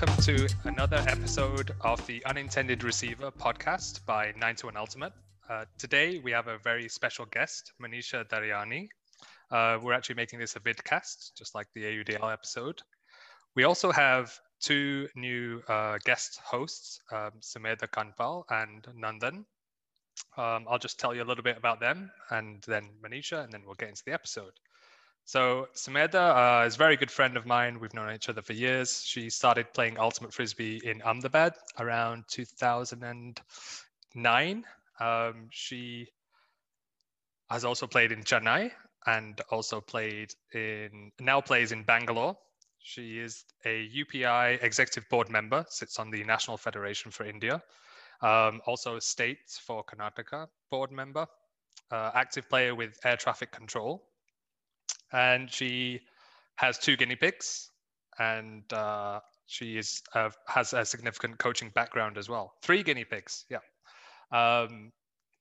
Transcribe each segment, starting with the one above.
welcome to another episode of the Unintended Receiver podcast by 9 to 1 Ultimate. Uh, today we have a very special guest, Manisha Daryani. Uh, we're actually making this a vidcast, just like the AUDL episode. We also have two new uh, guest hosts, um, Sumedha Kandpal and Nandan. Um, I'll just tell you a little bit about them and then Manisha, and then we'll get into the episode. So Sumedha uh, is a very good friend of mine. We've known each other for years. She started playing Ultimate Frisbee in Ahmedabad around 2009. Um, she has also played in Chennai and also played in, now plays in Bangalore. She is a UPAI executive board member, sits on the National Federation for India, um, also a state for Karnataka board member, uh, active player with air traffic control, and she has two guinea pigs, and uh, she is uh, has a significant coaching background as well. Three guinea pigs, yeah. Um,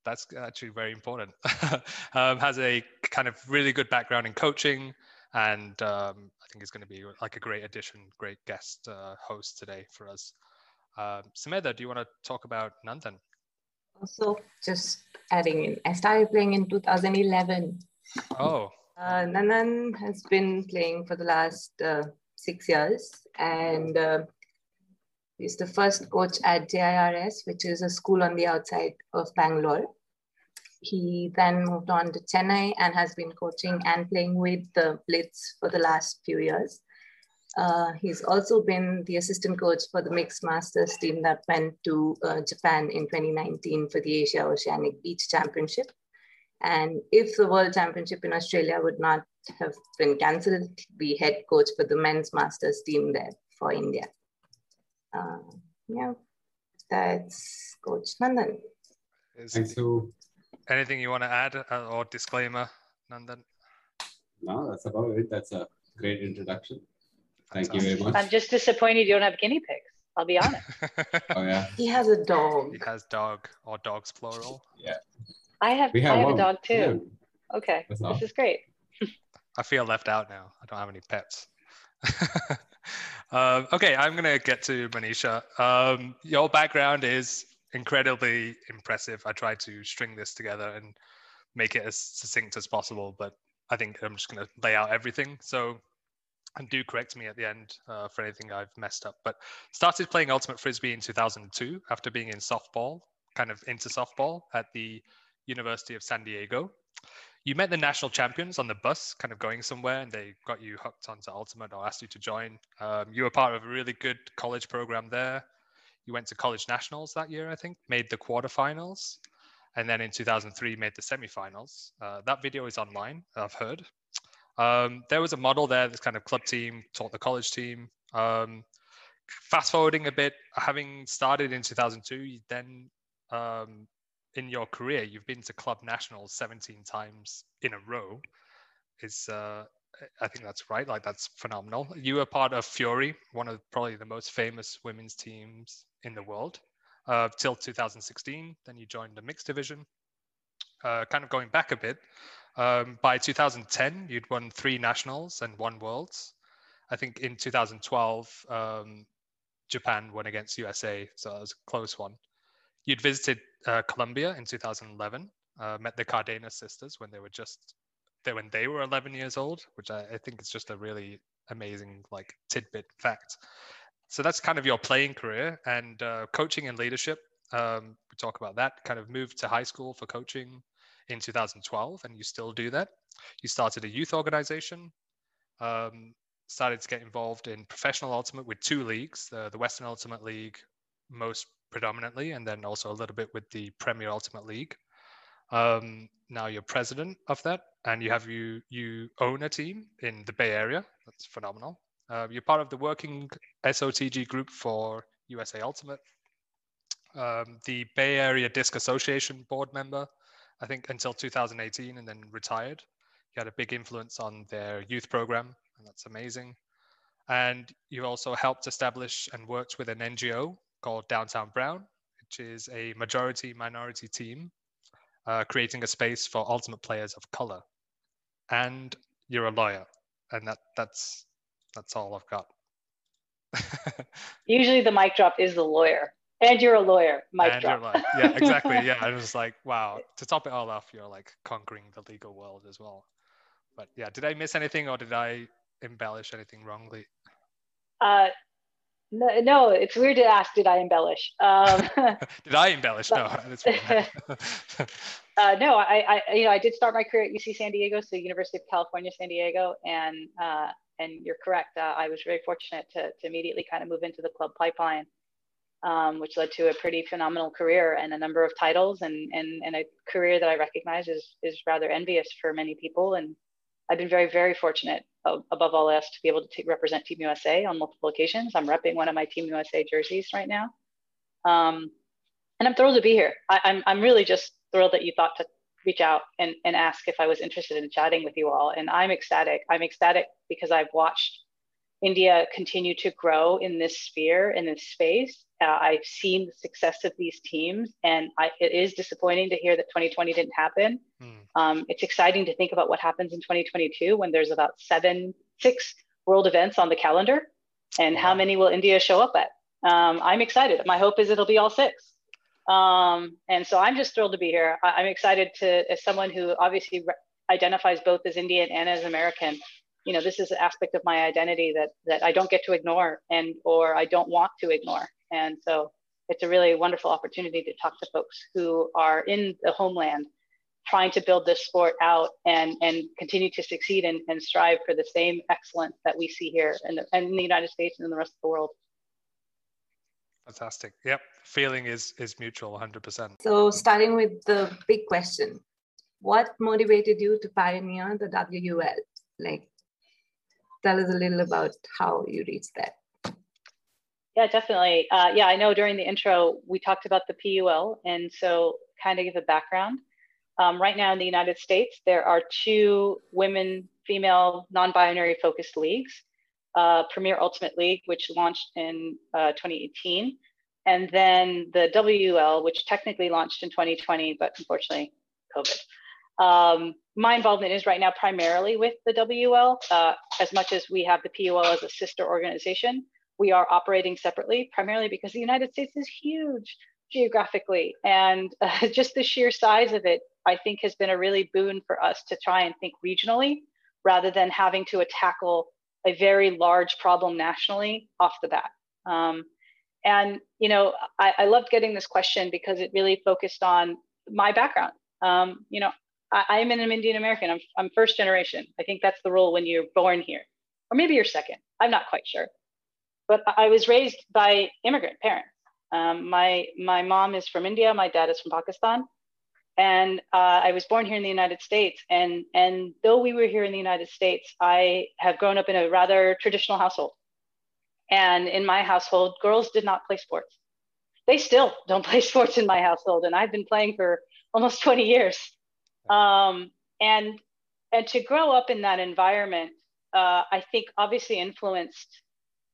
that's actually very important. um, has a kind of really good background in coaching, and um, I think is going to be like a great addition, great guest uh, host today for us. Uh, Sumedha, do you want to talk about Nandan? Also, just adding in, I started playing in 2011. Oh, uh, Nandan has been playing for the last uh, six years and uh, he's the first coach at JIRS, which is a school on the outside of Bangalore. He then moved on to Chennai and has been coaching and playing with the Blitz for the last few years. Uh, he's also been the assistant coach for the mixed masters team that went to uh, Japan in 2019 for the Asia Oceanic Beach Championship. And if the World Championship in Australia would not have been cancelled, be head coach for the men's masters team there for India. Uh, yeah, that's Coach Nandan. Thanks, Sue. Anything you want to add uh, or disclaimer, Nandan? No, that's about it. That's a great introduction. Thank you very much. I'm just disappointed you don't have guinea pigs. I'll be honest. oh yeah. He has a dog. He has dog or dogs plural. Yeah. I have, We have I have one. a dog too. Yeah. Okay, That's this is great. I feel left out now. I don't have any pets. um, okay, I'm going to get to Manisha. Um, your background is incredibly impressive. I tried to string this together and make it as succinct as possible, but I think I'm just going to lay out everything. So, and do correct me at the end uh, for anything I've messed up. But started playing Ultimate Frisbee in 2002 after being in softball, kind of into softball at the University of San Diego you met the national champions on the bus, kind of going somewhere, and they got you hooked onto Ultimate or asked you to join. Um, you were part of a really good college program there. You went to college nationals that year, I think, made the quarterfinals, and then in 2003 made the semifinals. Uh, that video is online, I've heard. Um, there was a model there, this kind of club team taught the college team. Um, fast forwarding a bit, having started in 2002, you then um, in your career, you've been to club nationals 17 times in a row. Is uh, I think that's right. Like that's phenomenal. You were part of Fury, one of probably the most famous women's teams in the world, uh, till 2016. Then you joined the mixed division. Uh, kind of going back a bit, um, by 2010, you'd won three nationals and one worlds. I think in 2012, um, Japan won against USA, so it was a close one. You'd visited uh, Colombia in 2011, uh, met the Cardenas sisters when they were just they, when they were 11 years old, which I, I think is just a really amazing like tidbit fact. So that's kind of your playing career and uh, coaching and leadership. Um, we talk about that. Kind of moved to high school for coaching in 2012, and you still do that. You started a youth organization. Um, started to get involved in professional ultimate with two leagues: the, the Western Ultimate League, most predominantly, and then also a little bit with the Premier Ultimate League. Um, now you're president of that, and you have you you own a team in the Bay Area. That's phenomenal. Uh, you're part of the working SOTG group for USA Ultimate, um, the Bay Area Disc Association board member, I think until 2018, and then retired. You had a big influence on their youth program, and that's amazing. And you also helped establish and worked with an NGO called Downtown Brown, which is a majority minority team uh, creating a space for ultimate players of color. And you're a lawyer, and that that's that's all I've got. Usually the mic drop is the lawyer. And you're a lawyer, mic and drop. like, yeah, exactly. Yeah, I was like, wow. To top it all off, you're like conquering the legal world as well. But yeah, did I miss anything or did I embellish anything wrongly? Uh, no, no, it's weird to ask, did I embellish? Um, did I embellish? No, that's uh, no, I, I, you know, I did start my career at UC San Diego, so University of California, San Diego, and uh, and you're correct. Uh, I was very fortunate to, to immediately kind of move into the club pipeline, um, which led to a pretty phenomenal career and a number of titles and, and, and a career that I recognize is, is rather envious for many people. And I've been very, very fortunate uh, above all else to be able to represent Team USA on multiple occasions. I'm repping one of my Team USA jerseys right now. Um, and I'm thrilled to be here. I, I'm, I'm really just thrilled that you thought to reach out and, and ask if I was interested in chatting with you all. And I'm ecstatic. I'm ecstatic because I've watched India continue to grow in this sphere, in this space. Uh, I've seen the success of these teams, and I, it is disappointing to hear that 2020 didn't happen. Mm. Um, it's exciting to think about what happens in 2022 when there's about seven, six world events on the calendar, and wow. how many will India show up at? Um, I'm excited. My hope is it'll be all six. Um, and so I'm just thrilled to be here. I, am excited to, as someone who obviously re- identifies both as Indian and as American, you know, this is an aspect of my identity that that I don't get to ignore and or I don't want to ignore. And so it's a really wonderful opportunity to talk to folks who are in the homeland trying to build this sport out and, and continue to succeed and, and strive for the same excellence that we see here in the, in the United States and in the rest of the world. Fantastic. Yep. Feeling is is mutual 100%. So starting with the big question, what motivated you to pioneer the WUL? Like tell us a little about how you reached that. Yeah, definitely. Uh, yeah, I know during the intro we talked about the PUL, and so kind of give a background. Um, right now in the United States, there are two women, female, non-binary focused leagues uh, Premier Ultimate League, which launched in uh, 2018, and then the WUL, which technically launched in 2020, but unfortunately, COVID. Um, my involvement is right now primarily with the WUL. Uh, as much as we have the PUL as a sister organization, we are operating separately, primarily because the United States is huge geographically. And uh, just the sheer size of it, I think, has been a really boon for us to try and think regionally rather than having to tackle a very large problem nationally off the bat. Um, and you know, I, I, loved getting this question because it really focused on my background. Um, you know, I, am an Indian American. I'm, I'm first generation. I think that's the rule when you're born here, or maybe you're second. I'm not quite sure. But I was raised by immigrant parents. Um, my my mom is from India. My dad is from Pakistan and uh, I was born here in the United States. And and though we were here in the United States, I have grown up in a rather traditional household. And in my household, girls did not play sports. They still don't play sports in my household, and I've been playing for almost 20 years. Um, and and to grow up in that environment, uh, I think obviously influenced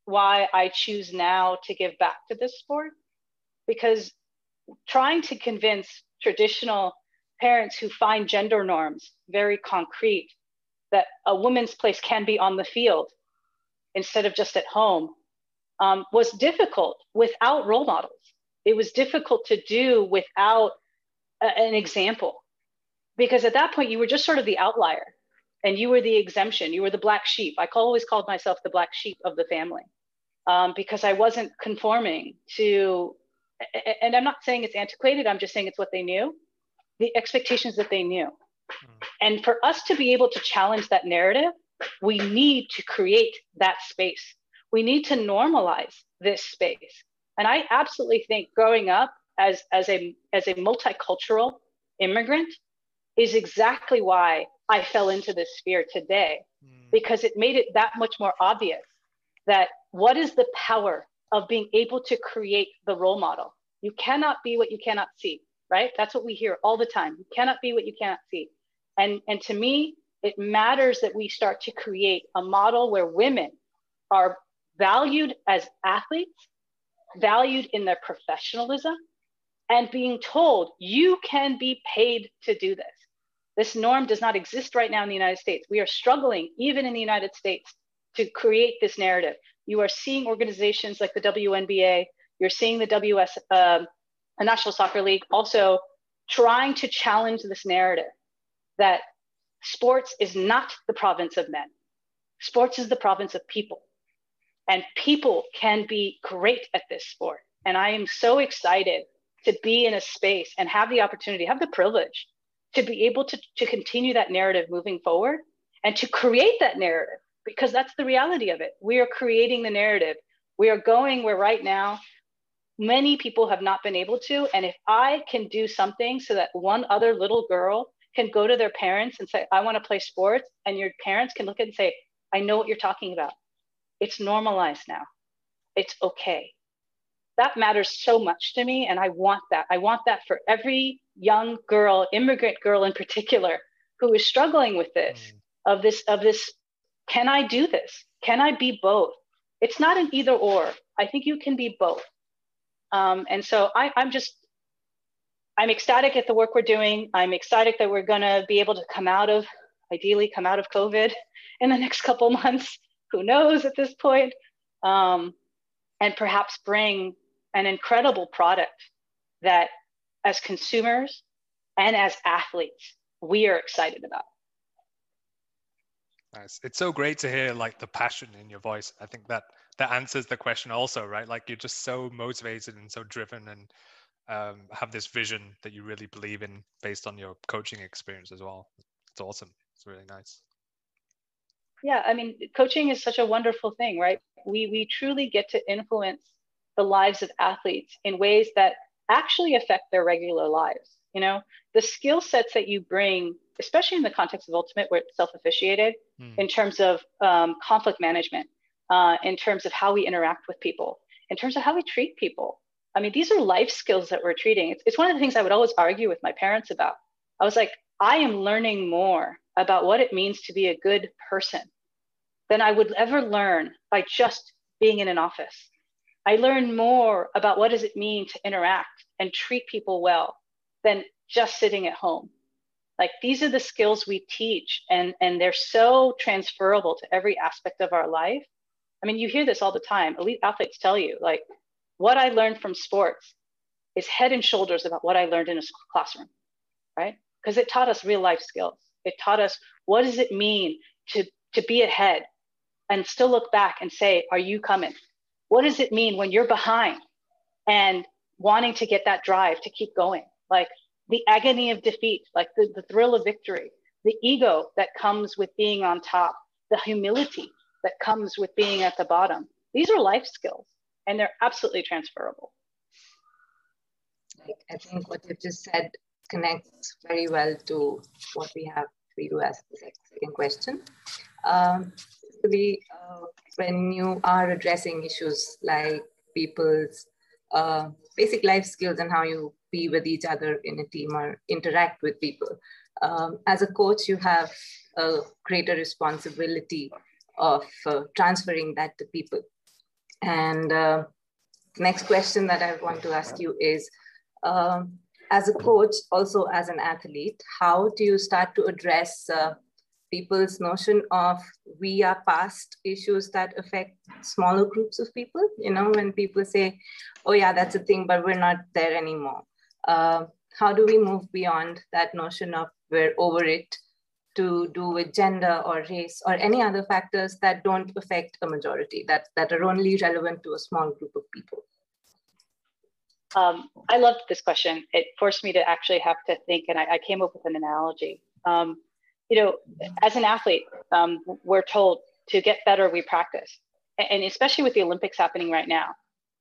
why I choose now to give back to this sport, because trying to convince traditional parents who find gender norms very concrete that a woman's place can be on the field instead of just at home um, was difficult without role models. It was difficult to do without a, an example because at that point you were just sort of the outlier and you were the exemption. You were the black sheep. I always called myself the black sheep of the family um, because I wasn't conforming to and I'm not saying it's antiquated, I'm just saying it's what they knew, the expectations that they knew. Mm. And for us to be able to challenge that narrative, we need to create that space. We need to normalize this space. And I absolutely think growing up as, as, a, as a multicultural immigrant is exactly why I fell into this sphere today, mm. because it made it that much more obvious that what is the power of being able to create the role model. You cannot be what you cannot see, right? That's what we hear all the time. You cannot be what you cannot see. And, and to me, it matters that we start to create a model where women are valued as athletes, valued in their professionalism, and being told you can be paid to do this. This norm does not exist right now in the United States. We are struggling, even in the United States, to create this narrative. You are seeing organizations like the WNBA, you're seeing the WS, uh, the National Soccer League also trying to challenge this narrative that sports is not the province of men. Sports is the province of people. And people can be great at this sport. And I am so excited to be in a space and have the opportunity, have the privilege to be able to, to continue that narrative moving forward and to create that narrative because that's the reality of it. We are creating the narrative. We are going where right now many people have not been able to. And if I can do something so that one other little girl can go to their parents and say, I want to play sports, and your parents can look at and say, I know what you're talking about. It's normalized now. It's okay. That matters so much to me. And I want that. I want that for every young girl, immigrant girl in particular, who is struggling with this, mm. of this, of this, can I do this? Can I be both? It's not an either or. I think you can be both. Um, and so I, I'm just, I'm ecstatic at the work we're doing. I'm excited that we're gonna be able to come out of, ideally come out of COVID in the next couple months. Who knows at this point? Um, and perhaps bring an incredible product that as consumers and as athletes, we are excited about. Nice. It's so great to hear like the passion in your voice. I think that that answers the question also, right? Like you're just so motivated and so driven and um, have this vision that you really believe in based on your coaching experience as well. It's awesome. It's really nice. Yeah, I mean, coaching is such a wonderful thing, right? We we truly get to influence the lives of athletes in ways that actually affect their regular lives. You know, the skill sets that you bring, especially in the context of ultimate, where it's self-officiated, mm. in terms of um, conflict management, uh, in terms of how we interact with people, in terms of how we treat people. I mean, these are life skills that we're treating. It's, it's one of the things I would always argue with my parents about. I was like, I am learning more about what it means to be a good person than I would ever learn by just being in an office. I learn more about what does it mean to interact and treat people well than just sitting at home. Like these are the skills we teach and, and they're so transferable to every aspect of our life. I mean, you hear this all the time. Elite athletes tell you like what I learned from sports is head and shoulders about what I learned in a classroom, right? Because it taught us real life skills. It taught us what does it mean to, to be ahead and still look back and say, are you coming? What does it mean when you're behind and wanting to get that drive to keep going? Like the agony of defeat, like the, the thrill of victory, the ego that comes with being on top, the humility that comes with being at the bottom. These are life skills and they're absolutely transferable. I think what you've just said connects very well to what we have for you as the second question. Um, uh, when you are addressing issues like people's uh, basic life skills and how you be with each other in a team or interact with people. Um, as a coach, you have a greater responsibility of uh, transferring that to people. And uh, next question that I want to ask you is, um, as a coach, also as an athlete, how do you start to address uh, people's notion of we are past issues that affect smaller groups of people. You know, when people say, oh, yeah, that's a thing, but we're not there anymore. Uh, how do we move beyond that notion of we're over it to do with gender or race or any other factors that don't affect a majority, that, that are only relevant to a small group of people? Um, I loved this question. It forced me to actually have to think, and I, I came up with an analogy. Um, you know, as an athlete, um, we're told to get better, we practice. And especially with the Olympics happening right now,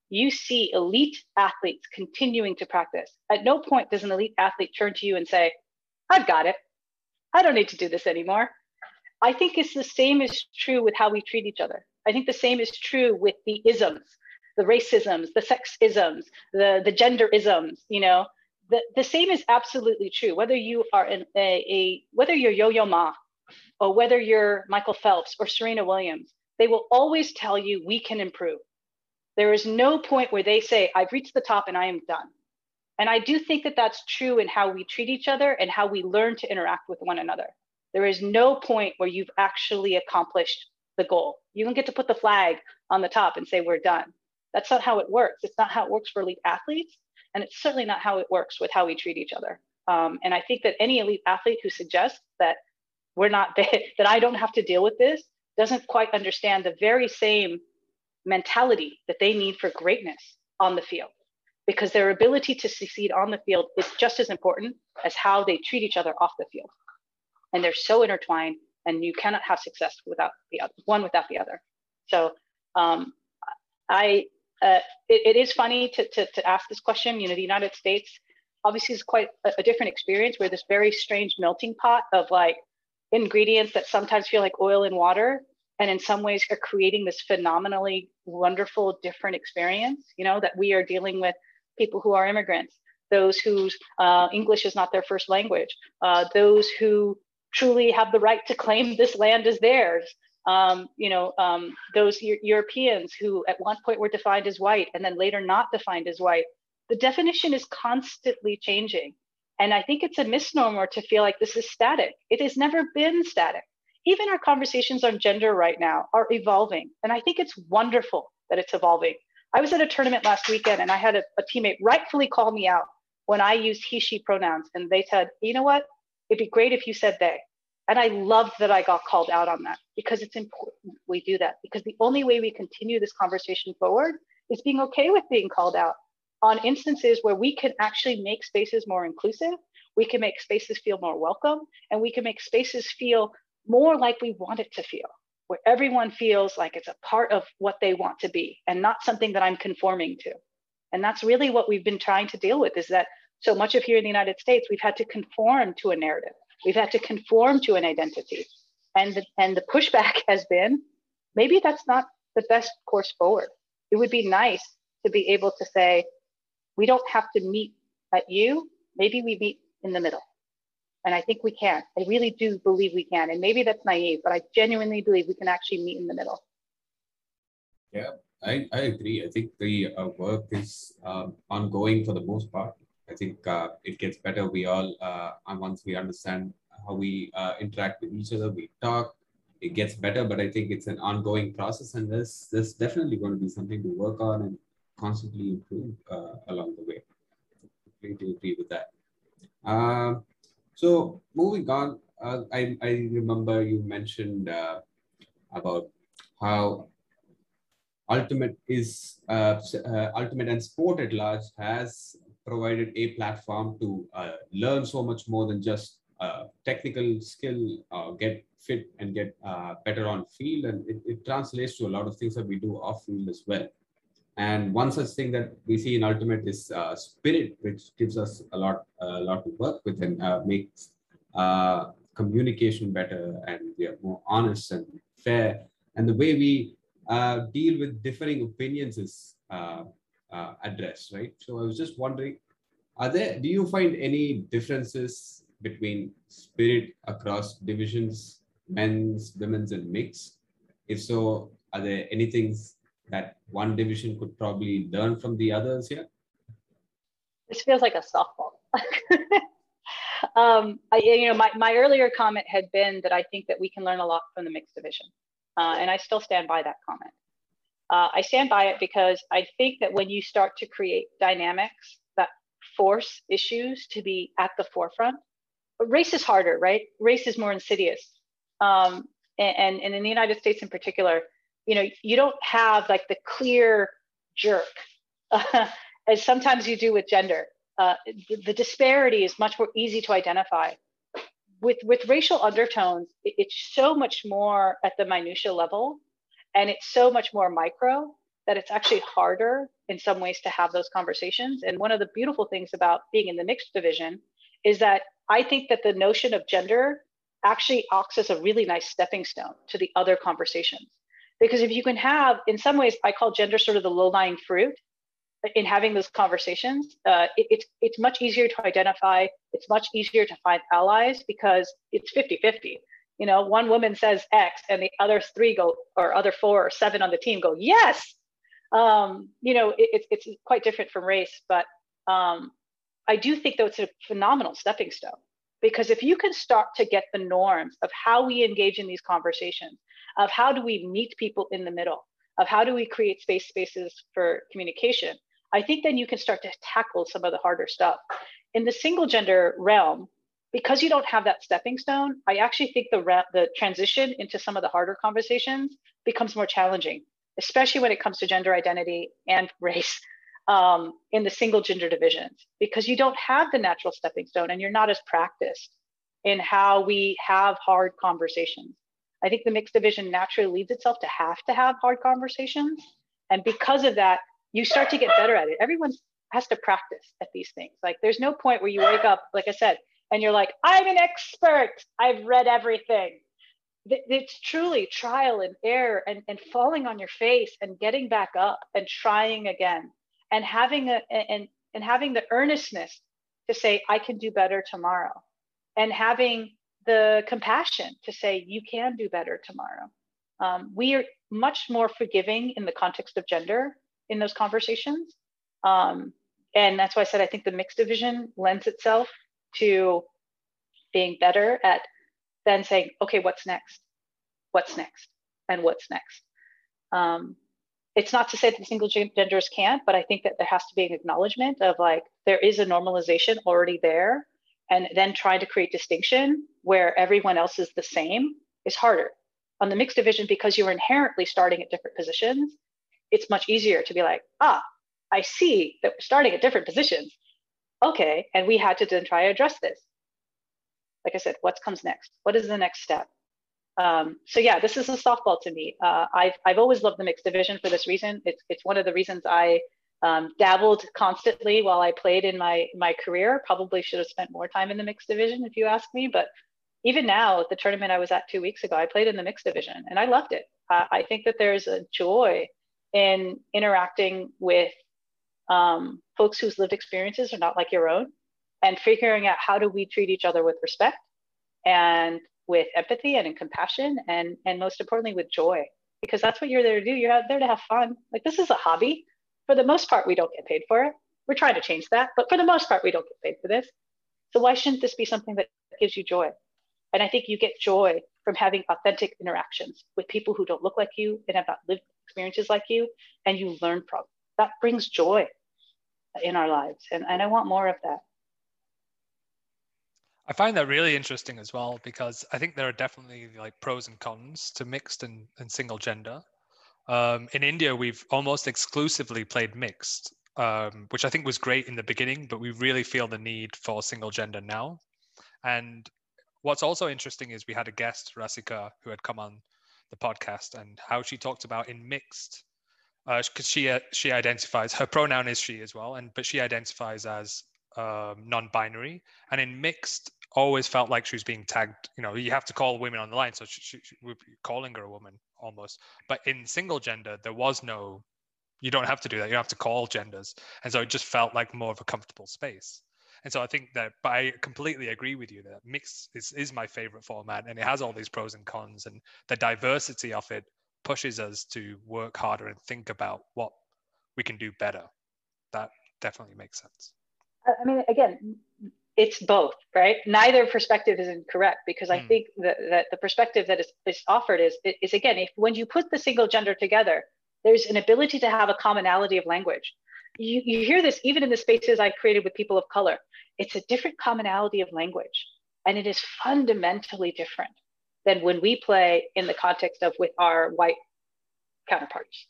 you see elite athletes continuing to practice. At no point does an elite athlete turn to you and say, I've got it. I don't need to do this anymore. I think it's the same is true with how we treat each other. I think the same is true with the isms, the racisms, the sexisms, the, the gender isms, you know, the, the same is absolutely true. Whether you are in a, a whether you're Yo-Yo Ma or whether you're Michael Phelps or Serena Williams, they will always tell you we can improve. There is no point where they say, I've reached the top and I am done. And I do think that that's true in how we treat each other and how we learn to interact with one another. There is no point where you've actually accomplished the goal. You don't get to put the flag on the top and say we're done. That's not how it works. It's not how it works for elite athletes, and it's certainly not how it works with how we treat each other. Um, and I think that any elite athlete who suggests that we're not that I don't have to deal with this doesn't quite understand the very same mentality that they need for greatness on the field because their ability to succeed on the field is just as important as how they treat each other off the field and they're so intertwined and you cannot have success without the other one without the other so um, i uh, it, it is funny to, to, to ask this question. You know the united states obviously is quite a, a different experience. Where this very strange melting pot of like ingredients that sometimes feel like oil and water and in some ways are creating this phenomenally wonderful different experience you know that we are dealing with people who are immigrants those whose uh, english is not their first language uh, those who truly have the right to claim this land as theirs um, you know um, those europeans who at one point were defined as white and then later not defined as white the definition is constantly changing and i think it's a misnomer to feel like this is static it has never been static even our conversations on gender right now are evolving. And I think it's wonderful that it's evolving. I was at a tournament last weekend and I had a, a teammate rightfully call me out when I used he, she pronouns. And they said, you know what? It'd be great if you said they. And I loved that I got called out on that because it's important we do that because the only way we continue this conversation forward is being okay with being called out on instances where we can actually make spaces more inclusive, we can make spaces feel more welcome, and we can make spaces feel more like we want it to feel, where everyone feels like it's a part of what they want to be and not something that I'm conforming to. And that's really what we've been trying to deal with is that so much of here in the United States, we've had to conform to a narrative. We've had to conform to an identity. And the, and the pushback has been maybe that's not the best course forward. It would be nice to be able to say, we don't have to meet at you. Maybe we meet in the middle. And I think we can. I really do believe we can. And maybe that's naive, but I genuinely believe we can actually meet in the middle. Yeah, I, I agree. I think the uh, work is uh, ongoing for the most part. I think uh, it gets better. We all, uh, once we understand how we uh, interact with each other, we talk, it gets better. But I think it's an ongoing process, and this, there's definitely going to be something to work on and constantly improve uh, along the way. Completely agree with that. Um, so moving on, uh, I, I remember you mentioned uh, about how Ultimate is uh, uh, Ultimate and Sport at large has provided a platform to uh, learn so much more than just uh, technical skill, get fit and get better on field, and it, it translates to a lot of things that we do off field as well. And one such thing that we see in Ultimate is uh, Spirit, which gives us a lot, a lot to work with and uh, makes uh, communication better, and we are more honest and fair. And the way we uh, deal with differing opinions is uh, addressed, right? So I was just wondering, are there? Do you find any differences between Spirit across divisions, men's, women's, and mix? If so, are there any things that one division could probably learn from the others here? This feels like a softball. um, I, you know, my, my earlier comment had been that I think that we can learn a lot from the mixed division. Uh, and I still stand by that comment. Uh, I stand by it because I think that when you start to create dynamics that force issues to be at the forefront, race is harder, right? Race is more insidious. Um, and, and in the United States in particular, you know you don't have like the clear jerk uh, as sometimes you do with gender uh, the, the, disparity is much more easy to identify with with racial undertones it, it's so much more at the minutia level and it's so much more micro that it's actually harder in some ways to have those conversations and one of the beautiful things about being in the mixed division is that i think that the notion of gender actually acts as a really nice stepping stone to the other conversations because if you can have, in some ways, I call gender sort of the low lying fruit in having those conversations. Uh, it, it's, it's much easier to identify, it's much easier to find allies because it's 50 50. You know, one woman says X and the other three go, or other four or seven on the team go, yes. Um, you know, it, it's quite different from race, but um, I do think though it's a phenomenal stepping stone because if you can start to get the norms of how we engage in these conversations of how do we meet people in the middle, of how do we create space spaces for communication, I think then you can start to tackle some of the harder stuff. In the single gender realm, because you don't have that stepping stone, I actually think the re- the transition into some of the harder conversations becomes more challenging, especially when it comes to gender identity and race um, in the single gender divisions, because you don't have the natural stepping stone and you're not as practiced in how we have hard conversations. I think the mixed division naturally leads itself to have to have hard conversations. And because of that, you start to get better at it. Everyone has to practice at these things. Like there's no point where you wake up, like I said, and you're like, I'm an expert. I've read everything. It's truly trial and error and, and falling on your face and getting back up and trying again and having a and, and having the earnestness to say, I can do better tomorrow and having the compassion to say you can do better tomorrow. Um, we are much more forgiving in the context of gender in those conversations. Um, and that's why I said I think the mixed division lends itself to being better at then saying, okay, what's next? What's next? And what's next? Um, it's not to say that single genders can't, but I think that there has to be an acknowledgement of like there is a normalization already there and then trying to create distinction where everyone else is the same is harder. On the mixed division, because you're inherently starting at different positions, it's much easier to be like, ah, I see that we're starting at different positions. Okay, and we had to then try to address this. Like I said, what comes next? What is the next step? Um, so yeah, this is a softball to me. Uh, I've I've always loved the mixed division for this reason. It's it's one of the reasons I um, dabbled constantly while I played in my my career. Probably should have spent more time in the mixed division if you ask me. But even now, at the tournament I was at two weeks ago, I played in the mixed division and I loved it. I think that there's a joy in interacting with um, folks whose lived experiences are not like your own and figuring out how do we treat each other with respect and with empathy and in compassion and and most importantly with joy because that's what you're there to do you're out there to have fun like this is a hobby for the most part, we don't get paid for it. We're trying to change that, but for the most part, we don't get paid for this. So why shouldn't this be something that gives you joy? And I think you get joy from having authentic interactions with people who don't look like you and have not lived experiences like you, and you learn from. That brings joy in our lives. And, and I want more of that. I find that really interesting as well because I think there are definitely like pros and cons to mixed and, and single gender. Um, in India, we've almost exclusively played mixed, um, which I think was great in the beginning, but we really feel the need for single gender now. And what's also interesting is we had a guest, Rasika, who had come on the podcast, and how she talked about in mixed, because uh, she uh, she identifies her pronoun is she as well, and but she identifies as um, non-binary, and in mixed, always felt like she was being tagged. You know, you have to call women on the line, so she, she, she, calling her a woman almost. But in single gender, there was no. You don't have to do that. You have to call genders, and so it just felt like more of a comfortable space. And so I think that, but I completely agree with you that mix is, is my favorite format, and it has all these pros and cons, and the diversity of it pushes us to work harder and think about what we can do better. That definitely makes sense. I mean, again, it's both, right? Neither perspective is incorrect because I mm. think that, that the perspective that is, is offered is, is again, if when you put the single gender together, there's an ability to have a commonality of language. You, you hear this even in the spaces I created with people of color. It's a different commonality of language, and it is fundamentally different than when we play in the context of with our white counterparts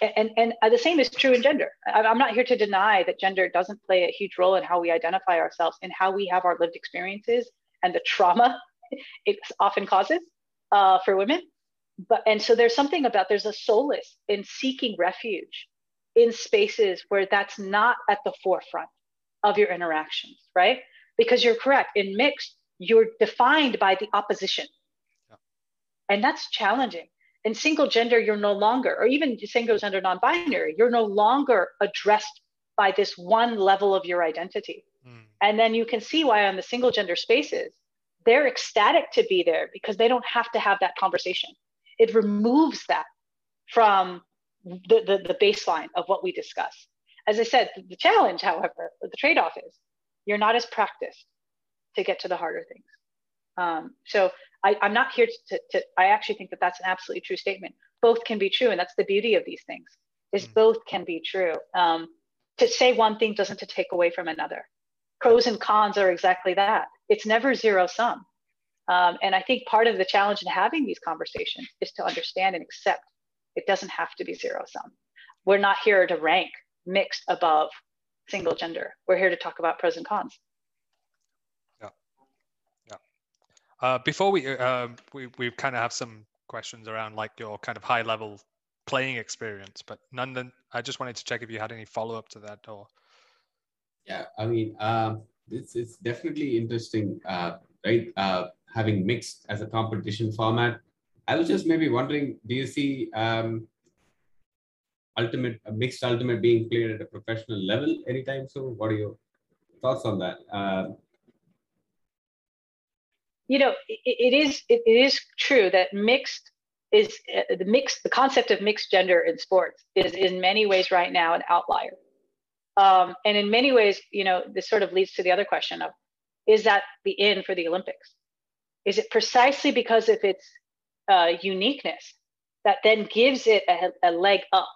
and, and the same is true in gender. I'm not here to deny that gender doesn't play a huge role in how we identify ourselves and how we have our lived experiences and the trauma it often causes uh, for women. But and so there's something about there's a solace in seeking refuge in spaces where that's not at the forefront of your interactions, right? Because you're correct. In mixed, you're defined by the opposition. And that's challenging in single gender, you're no longer, or even single gender non binary, you're no longer addressed by this one level of your identity. Mm. And then you can see why on the single gender spaces, they're ecstatic to be there because they don't have to have that conversation. It removes that from the, the, the baseline of what we discuss. As I said, the challenge, however, the trade off is you're not as practiced to get to the harder things. Um, so I, am not here to, to, I actually think that that's an absolutely true statement. Both can be true. And that's the beauty of these things is mm. both can be true. Um, to say one thing doesn't to take away from another. Pros and cons are exactly that. It's never zero sum. Um, and I think part of the challenge in having these conversations is to understand and accept it doesn't have to be zero sum. We're not here to rank mixed above single gender. We're here to talk about pros and cons. Yeah, yeah. Uh, before we uh, we we kind of have some questions around like your kind of high level playing experience, but Nandan, I just wanted to check if you had any follow up to that or. Yeah, I mean, um, it's it's definitely interesting, uh, right? Uh, having mixed as a competition format. I was just maybe wondering, do you see um, ultimate mixed ultimate being played at a professional level anytime soon? What are your thoughts on that? You know, it, it is it, it is true that mixed is uh, the mix the concept of mixed gender in sports is in many ways right now an outlier. Um, and in many ways, you know, this sort of leads to the other question of is that the end for the Olympics? Is it precisely because of its uh, uniqueness that then gives it a, a leg up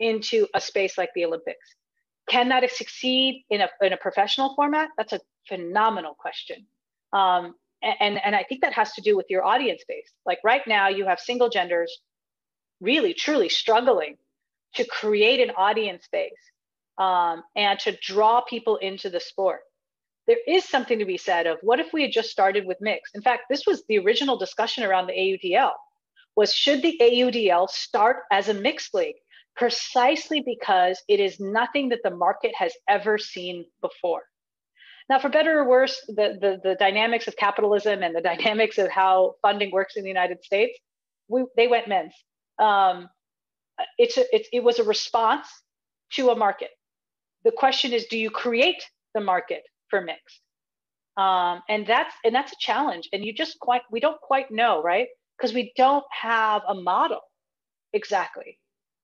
into a space like the Olympics. Can that succeed in a, in a professional format? That's a phenomenal question. Um, and, and I think that has to do with your audience base. Like right now, you have single genders really, truly struggling to create an audience base um, and to draw people into the sport. There is something to be said of what if we had just started with mixed? In fact, this was the original discussion around the AUDL was should the AUDL start as a mixed league? precisely because it is nothing that the market has ever seen before. Now, for better or worse, the, the, the dynamics of capitalism and the dynamics of how funding works in the United States, we, they went men's. Um, it's a, it, it was a response to a market. The question is, do you create the market for mixed? Um, and that's and that's a challenge. And you just quite we don't quite know, right? Because we don't have a model exactly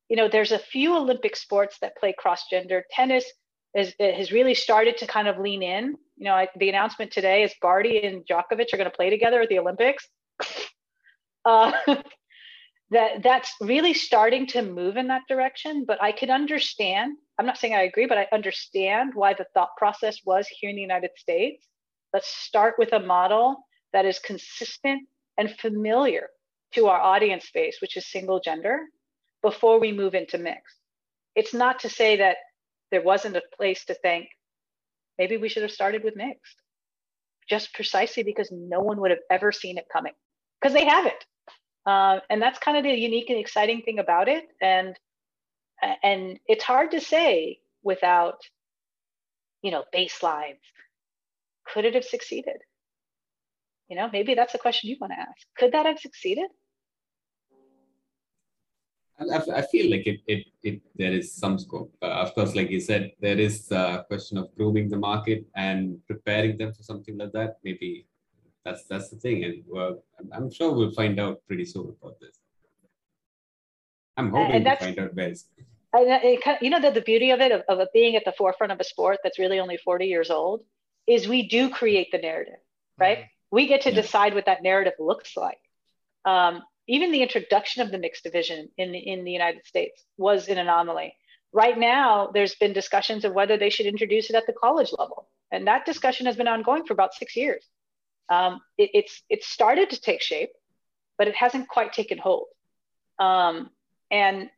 you know, there's a few Olympic sports that play cross gender. Tennis is, has really started to kind of lean in. You know, I, the announcement today is Barty and Djokovic are going to play together at the Olympics. uh, that that's really starting to move in that direction. But I can understand. I'm not saying I agree, but I understand why the thought process was here in the United States. Let's start with a model that is consistent and familiar to our audience base, which is single gender, before we move into mixed. It's not to say that there wasn't a place to think maybe we should have started with mixed, just precisely because no one would have ever seen it coming because they haven't. Uh, and that's kind of the unique and exciting thing about it. And and it's hard to say without, you know, baselines. Could it have succeeded? You know, maybe that's a question you want to ask. Could that have succeeded? I, I feel like it, it, it, there is some scope. Uh, of course, like you said, there is a question of grooming the market and preparing them for something like that. Maybe that's that's the thing, and well, I'm, sure we'll find out pretty soon about this. I'm hoping to find out best. you know that the beauty of it of, of being at the forefront of a sport that's really only 40 years old is we do create the narrative right mm-hmm. we get to yeah. decide what that narrative looks like um, even the introduction of the mixed division in the, in the United States was an anomaly. Right now, there's been discussions of whether they should introduce it at the college level, and that discussion has been ongoing for about six years. Um, it, it's it's started to take shape, but it hasn't quite taken hold. Um, and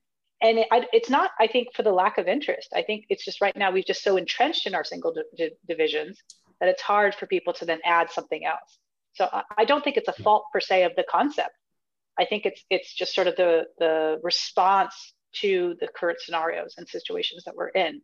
and it, it's not, I think, for the lack of interest. I think it's just right now we've just so entrenched in our single di- divisions that it's hard for people to then add something else. So I, I don't think it's a fault per se of the concept. I think it's it's just sort of the the response to the current scenarios and situations that we're in.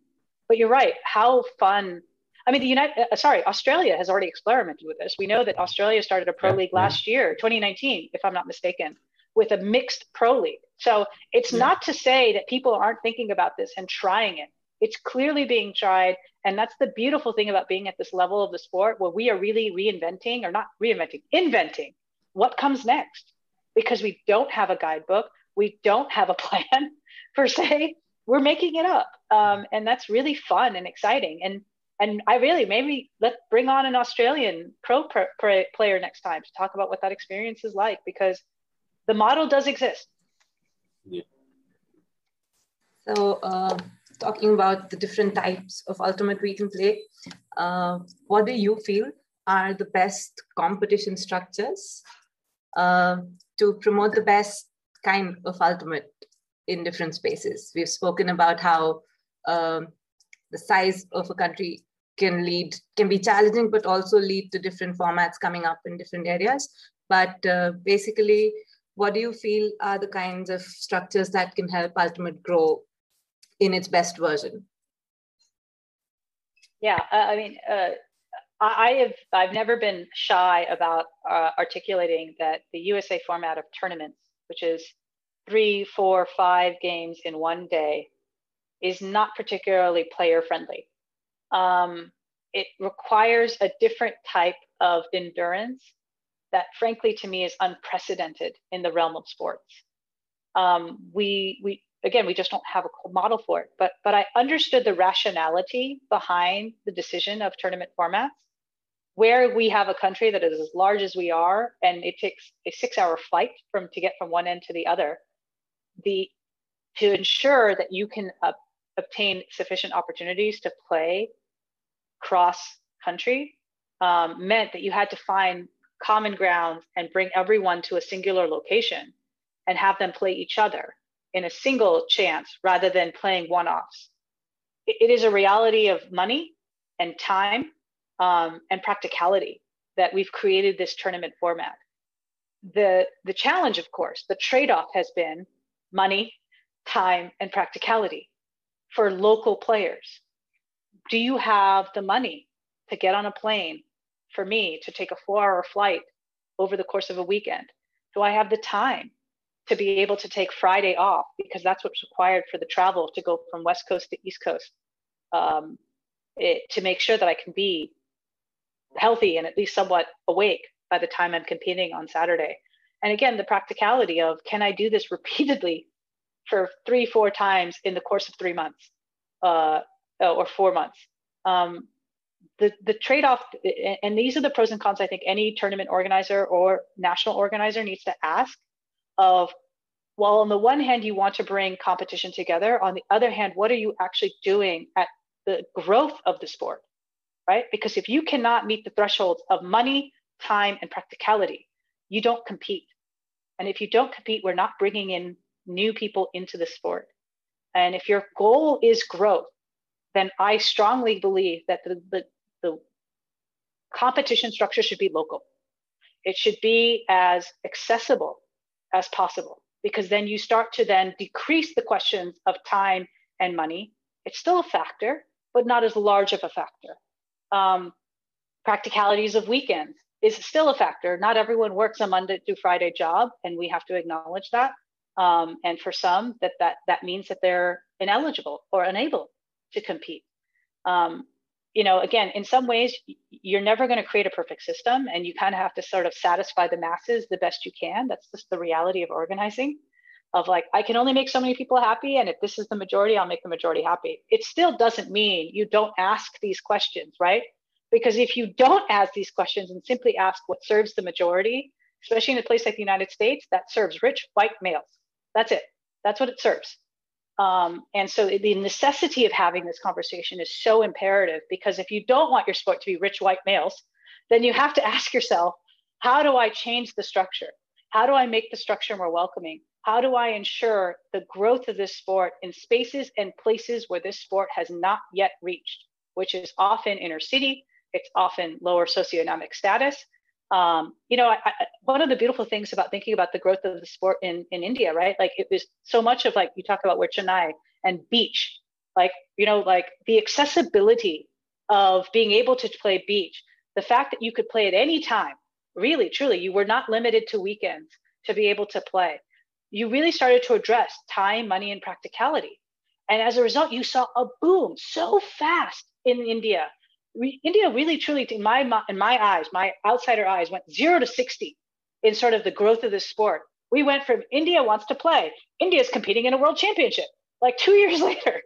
But you're right. How fun! I mean, the United uh, sorry, Australia has already experimented with this. We know that Australia started a pro yeah, league last year, 2019, if I'm not mistaken, with a mixed pro league. So it's yeah. not to say that people aren't thinking about this and trying it. It's clearly being tried. And that's the beautiful thing about being at this level of the sport where we are really reinventing or not reinventing, inventing what comes next because we don't have a guidebook, we don't have a plan per se. We're making it up, um, and that's really fun and exciting. And and I really maybe let's bring on an Australian pro player next time to talk about what that experience is like because the model does exist. Yeah. So, uh, talking about the different types of ultimate we can play, uh, what do you feel are the best competition structures uh, to promote the best kind of ultimate in different spaces? We've spoken about how um, the size of a country can lead can be challenging but also lead to different formats coming up in different areas but uh, basically what do you feel are the kinds of structures that can help ultimate grow in its best version yeah i mean uh, i have i've never been shy about uh, articulating that the usa format of tournaments which is three four five games in one day is not particularly player friendly. Um, it requires a different type of endurance that frankly to me is unprecedented in the realm of sports. Um, we we again we just don't have a model for it but but i understood the rationality behind the decision of tournament formats where we have a country that is as large as we are and it takes a six hour flight from to get from one end to the other the to ensure that you can uh, obtain sufficient opportunities to play cross country um, meant that you had to find common ground and bring everyone to a singular location and have them play each other in a single chance rather than playing one offs. It, it is a reality of money and time um, and practicality that we've created this tournament format. The, the challenge, of course, the trade off has been money, time, and practicality for local players. Do you have the money to get on a plane for me to take a four hour flight over the course of a weekend? Do I have the time to be able to take Friday off because that's what's required for the travel to go from West Coast to East Coast um, it, to make sure that I can be healthy and at least somewhat awake by the time I'm competing on Saturday. And again, the practicality of can I do this repeatedly for three, four times in the course of three months uh, or four months. Um, the the trade off, and these are the pros and cons. I think any tournament organizer or national organizer needs to ask of well on the one hand you want to bring competition together on the other hand what are you actually doing at the growth of the sport right because if you cannot meet the thresholds of money time and practicality you don't compete and if you don't compete we're not bringing in new people into the sport. And if your goal is growth, then I strongly believe that the, the, the competition structure should be local. It should be as accessible as possible because then you start to then decrease the questions of time and money. It's still a factor, but not as large of a factor. Um, practicalities of weekends is still a factor. Not everyone works a Monday through Friday job, and we have to acknowledge that. Um, and for some, that, that, that means that they're ineligible or unable to compete. Um, you know, again, in some ways, you're never going to create a perfect system, and you kind of have to sort of satisfy the masses the best you can. That's just the reality of organizing. Of like, I can only make so many people happy, and if this is the majority, I'll make the majority happy. It still doesn't mean you don't ask these questions, right? Because if you don't ask these questions and simply ask what serves the majority, especially in a place like the United States, that serves rich white males that's it. That's what it serves. Um, and so the necessity of having this conversation is so imperative because if you don't want your sport to be rich white males, then you have to ask yourself, how do I change the structure? How do I make the structure more welcoming? How do I ensure the growth of this sport in spaces and places where this sport has not yet reached, which is often inner city, it's often lower socioeconomic status, um, you know, I, I, one of the beautiful things about thinking about the growth of the sport in, in India, right? Like it was so much of like, you talk about where Chennai and beach, like, you know, like the accessibility of being able to play beach, the fact that you could play at any time, really, truly, you were not limited to weekends to be able to play. You really started to address time, money, and practicality. And as a result, you saw a boom so fast in India re, India really truly, in my in my eyes, my outsider eyes, went zero to sixty in sort of the growth of this sport. We went from India wants to play. India is competing in a world championship like two years later.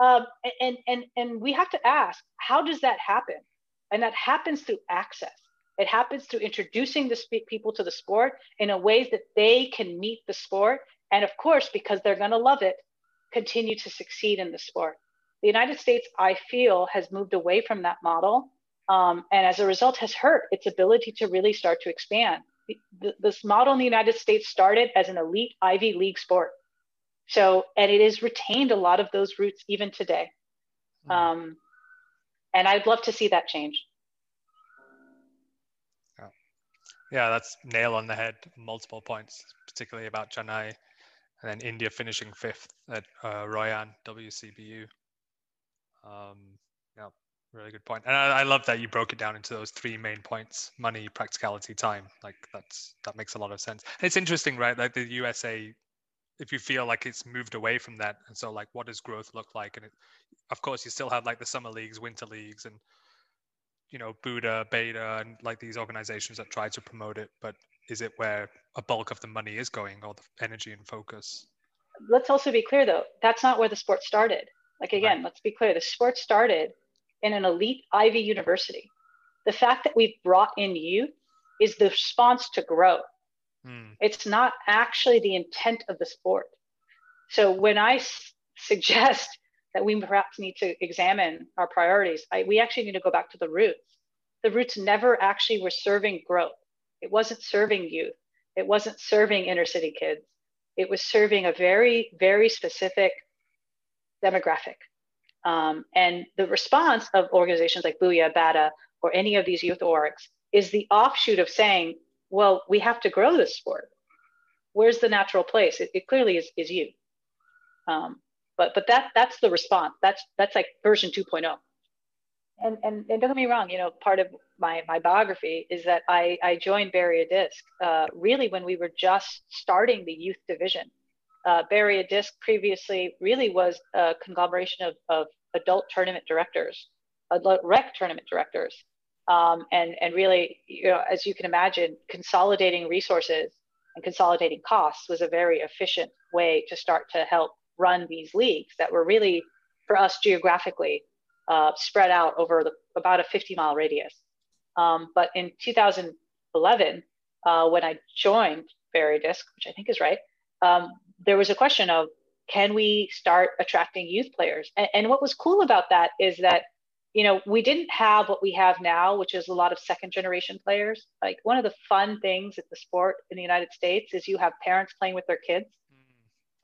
Um, and, and, and we have to ask, how does that happen? And that happens through access. It happens through introducing the people to the sport in a ways that they can meet the sport. And of course, because they're going to love it, continue to succeed in the sport. The United States, I feel, has moved away from that model. Um, and as a result, has hurt its ability to really start to expand. this model in the United States started as an elite Ivy League sport. So, and it has retained a lot of those roots even today. Hmm. Um, and I'd love to see that change. Yeah, that's nail on the head, multiple points, particularly about Chennai and then India finishing fifth at uh, Royan WCBU. Um, yeah, really good point. And I, I, love that you broke it down into those three main points: money, practicality, time. Like that's that makes a lot of sense. And it's interesting, right? Like the USA, if you feel like it's moved away from that, and so like, what does growth look like? And it, of course, you still have like the summer leagues, winter leagues, and you know, Buddha, Beta, and like these organizations that try to promote it. But is it where a bulk of the money is going or the energy and focus? Let's also be clear though, that's not where the sport started. Like again, right. let's be clear, the sport started in an elite Ivy university. The fact that we've brought in youth is the response to growth. Hmm. It's not actually the intent of the sport. So when I s- suggest that we perhaps need to examine our priorities, I, we actually need to go back to the roots. The roots never actually were serving growth. It wasn't serving youth. It wasn't serving inner city kids. It was serving a very, very specific demographic. Um, and the response of organizations like Booyah, BATA, or any of these youth orgs is the offshoot of saying, well, we have to grow this sport. Where's the natural place? It, it clearly is, is you. Um, but but that that's the response. That's that's like version 2.0 and, and, and don't get me wrong, you know, part of my, my biography is that I, I joined Bay Area Disc uh, really when we were just starting the youth division. Uh, Bay Area Disc previously really was a conglomeration of, of adult tournament directors, adult rec tournament directors. Um, and, and really, you know, as you can imagine, consolidating resources and consolidating costs was a very efficient way to start to help run these leagues that were really, for us geographically, uh, spread out over the, about a 50 mile radius. Um, but in 2011, uh, when I joined Bay Area Disc, which I think is right, um, there was a question of can we start attracting youth players? And, and, what was cool about that is that you know we didn't have what we have now, which is a lot of second generation players. Like one of the fun things at the sport in the United States is you have parents playing with their kids.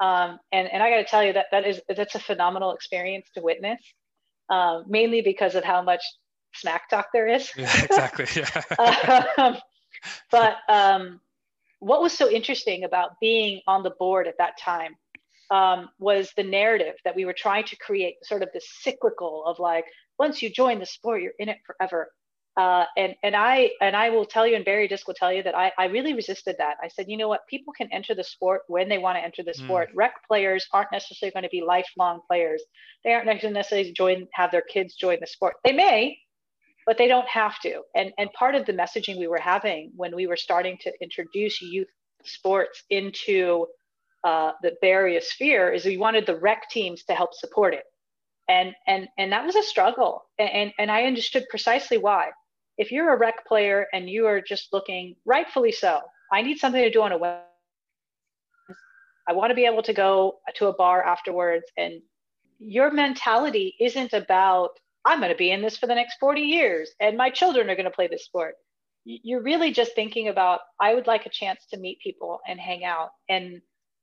Um, and, and I got to tell you that that is that's a phenomenal experience to witness um, mainly because of how much smack talk there is. Yeah, exactly. Yeah. um, but um, what was so interesting about being on the board at that time um, was the narrative that we were trying to create, sort of the cyclical of like, once you join the sport, you're in it forever. Uh, and and I and I will tell you, and Bay Area Disc will tell you that I, I really resisted that. I said, you know what, people can enter the sport when they want to enter the hmm. sport. Mm. Rec players aren't necessarily going to be lifelong players. They aren't necessarily join have their kids join the sport. They may, but they don't have to. And and part of the messaging we were having when we were starting to introduce youth sports into uh, the Barrier sphere is we wanted the rec teams to help support it. And and and that was a struggle. And and, and I understood precisely why if you're a rec player and you are just looking, rightfully so, I need something to do on a web. I want to be able to go to a bar afterwards. And your mentality isn't about, I'm going to be in this for the next 40 years and my children are going to play this sport. You're really just thinking about, I would like a chance to meet people and hang out. And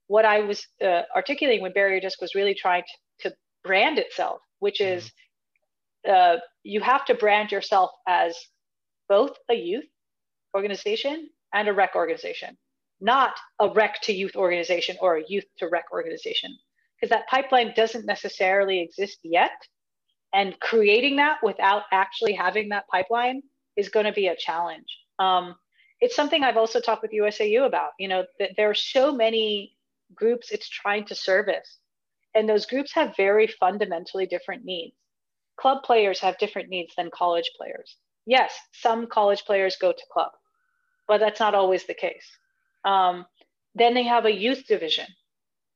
what I was uh, articulating when Bay Area Disc was really trying to, to brand itself, which is uh, you have to brand yourself as both a youth organization and a rec organization, not a rec to youth organization or a youth to rec organization, because that pipeline doesn't necessarily exist yet. And creating that without actually having that pipeline is going to be a challenge. Um, it's something I've also talked with USAU about. You know, that there are so many groups it's trying to service, and those groups have very fundamentally different needs. Club players have different needs than college players yes, some college players go to club, but that's not always the case. Um, then they have a youth division.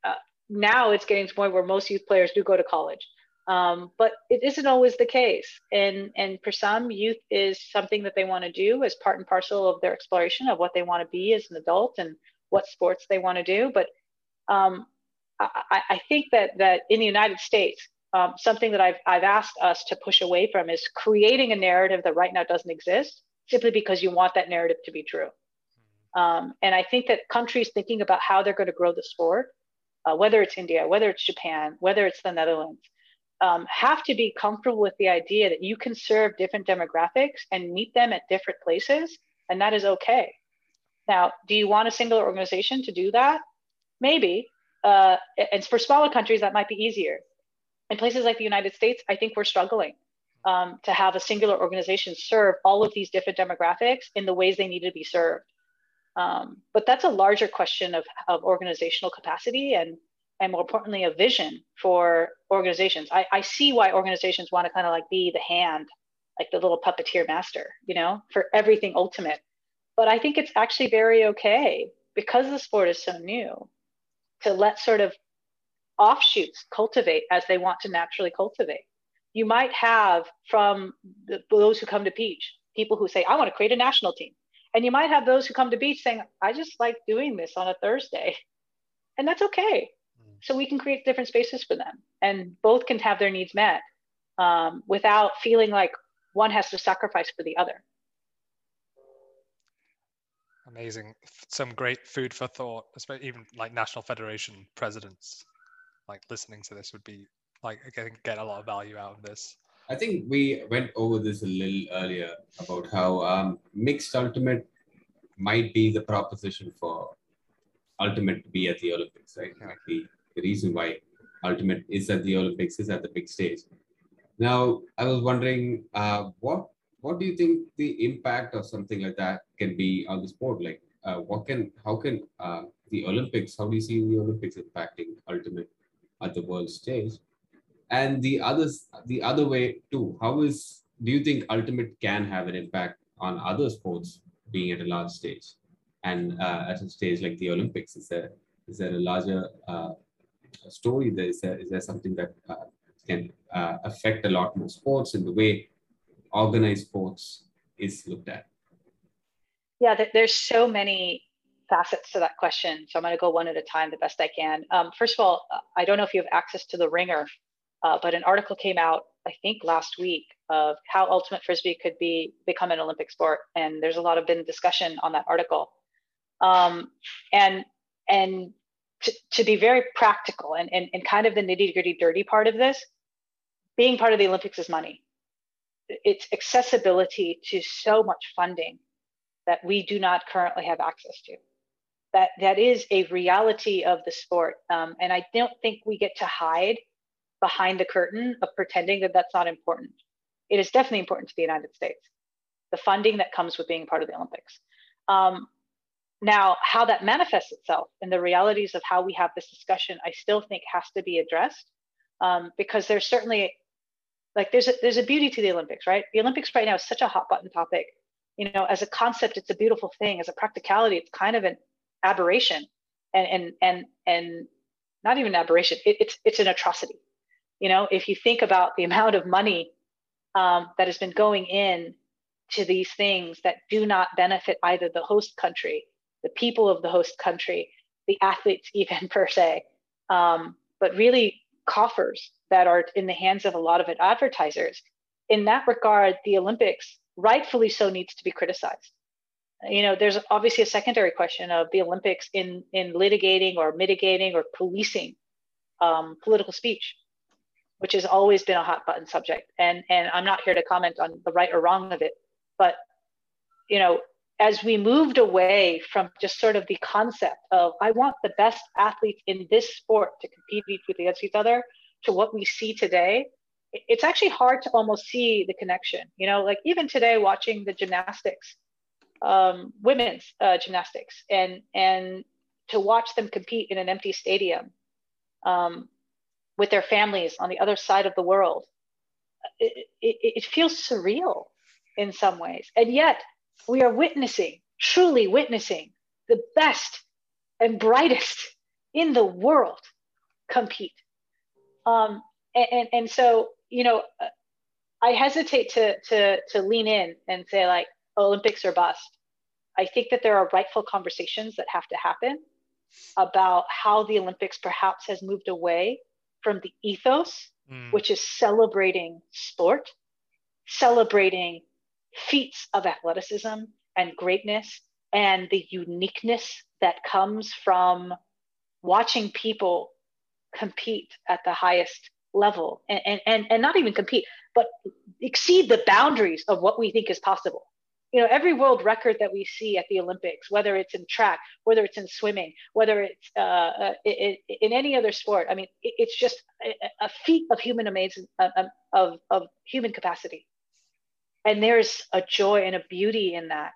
Uh, now it's getting to the point where most youth players do go to college. Um, but it isn't always the case. And, and for some, youth is something that they want to do as part and parcel of their exploration of what they want to be as an adult and what sports they want to do. But um, I, I, think that, that in the United States, um, something that I've, I've asked us to push away from is creating a narrative that right now doesn't exist simply because you want that narrative to be true. Um, and I think that countries thinking about how they're going to grow the sport, uh, whether it's India, whether it's Japan, whether it's the Netherlands, um, have to be comfortable with the idea that you can serve different demographics and meet them at different places, and that is okay. Now, do you want a single organization to do that? Maybe. Uh, and for smaller countries, that might be easier. In places like the United States, I think we're struggling um, to have a singular organization serve all of these different demographics in the ways they need to be served. Um, but that's a larger question of, of organizational capacity and and more importantly, a vision for organizations. I, I see why organizations want to kind of like be the hand, like the little puppeteer master, you know, for everything ultimate. But I think it's actually very okay because the sport is so new to let sort of offshoots cultivate as they want to naturally cultivate. You might have from the, those who come to Beach, people who say, I want to create a national team. And you might have those who come to Beach saying, I just like doing this on a Thursday. And that's okay so we can create different spaces for them and both can have their needs met um, without feeling like one has to sacrifice for the other amazing some great food for thought especially even like national federation presidents like listening to this would be like again get a lot of value out of this i think we went over this a little earlier about how um, mixed ultimate might be the proposition for ultimate to be at the olympics right yeah. might be the reason why ultimate is at the Olympics, is at the big stage. Now, I was wondering, uh, what what do you think the impact of something like that can be on the sport? Like, uh, what can, how can uh, the Olympics, how do you see the Olympics impacting ultimate at the world stage? And the others, the other way too, how is, do you think ultimate can have an impact on other sports being at a large stage? And uh, at a stage like the Olympics, is there, is there a larger uh, story there is there, is there something that uh, can uh, affect a lot more sports in the way organized sports is looked at yeah there's so many facets to that question so i'm going to go one at a time the best i can um, first of all i don't know if you have access to the ringer uh, but an article came out i think last week of how ultimate frisbee could be become an olympic sport and there's a lot of been discussion on that article um, and and to, to be very practical and, and, and kind of the nitty gritty dirty part of this, being part of the Olympics is money. It's accessibility to so much funding that we do not currently have access to. That that is a reality of the sport, um, and I don't think we get to hide behind the curtain of pretending that that's not important. It is definitely important to the United States. The funding that comes with being part of the Olympics. Um, now, how that manifests itself and the realities of how we have this discussion, I still think has to be addressed um, because there's certainly like there's a, there's a beauty to the Olympics, right? The Olympics right now is such a hot button topic. You know, as a concept, it's a beautiful thing. As a practicality, it's kind of an aberration, and and and and not even aberration. It, it's it's an atrocity. You know, if you think about the amount of money um, that has been going in to these things that do not benefit either the host country the people of the host country, the athletes, even per se, um, but really coffers that are in the hands of a lot of advertisers. In that regard, the Olympics, rightfully so, needs to be criticized. You know, there's obviously a secondary question of the Olympics in in litigating or mitigating or policing um, political speech, which has always been a hot button subject. And and I'm not here to comment on the right or wrong of it, but you know, as we moved away from just sort of the concept of I want the best athletes in this sport to compete against each other to what we see today, it's actually hard to almost see the connection. You know, like even today watching the gymnastics, um, women's uh, gymnastics, and and to watch them compete in an empty stadium um, with their families on the other side of the world, it, it, it feels surreal in some ways, and yet we are witnessing, truly witnessing the best and brightest in the world compete. Um, and, and so, you know, I hesitate to, to, to lean in and say like Olympics or bust. I think that there are rightful conversations that have to happen about how the Olympics perhaps has moved away from the ethos, mm. which is celebrating sport, celebrating feats of athleticism and greatness, and the uniqueness that comes from watching people compete at the highest level and, and, and not even compete, but exceed the boundaries of what we think is possible. You know, every world record that we see at the Olympics, whether it's in track, whether it's in swimming, whether it's uh, uh, in, in any other sport, I mean, it's just a, a feat of human amazing, of, of human capacity. And there's a joy and a beauty in that.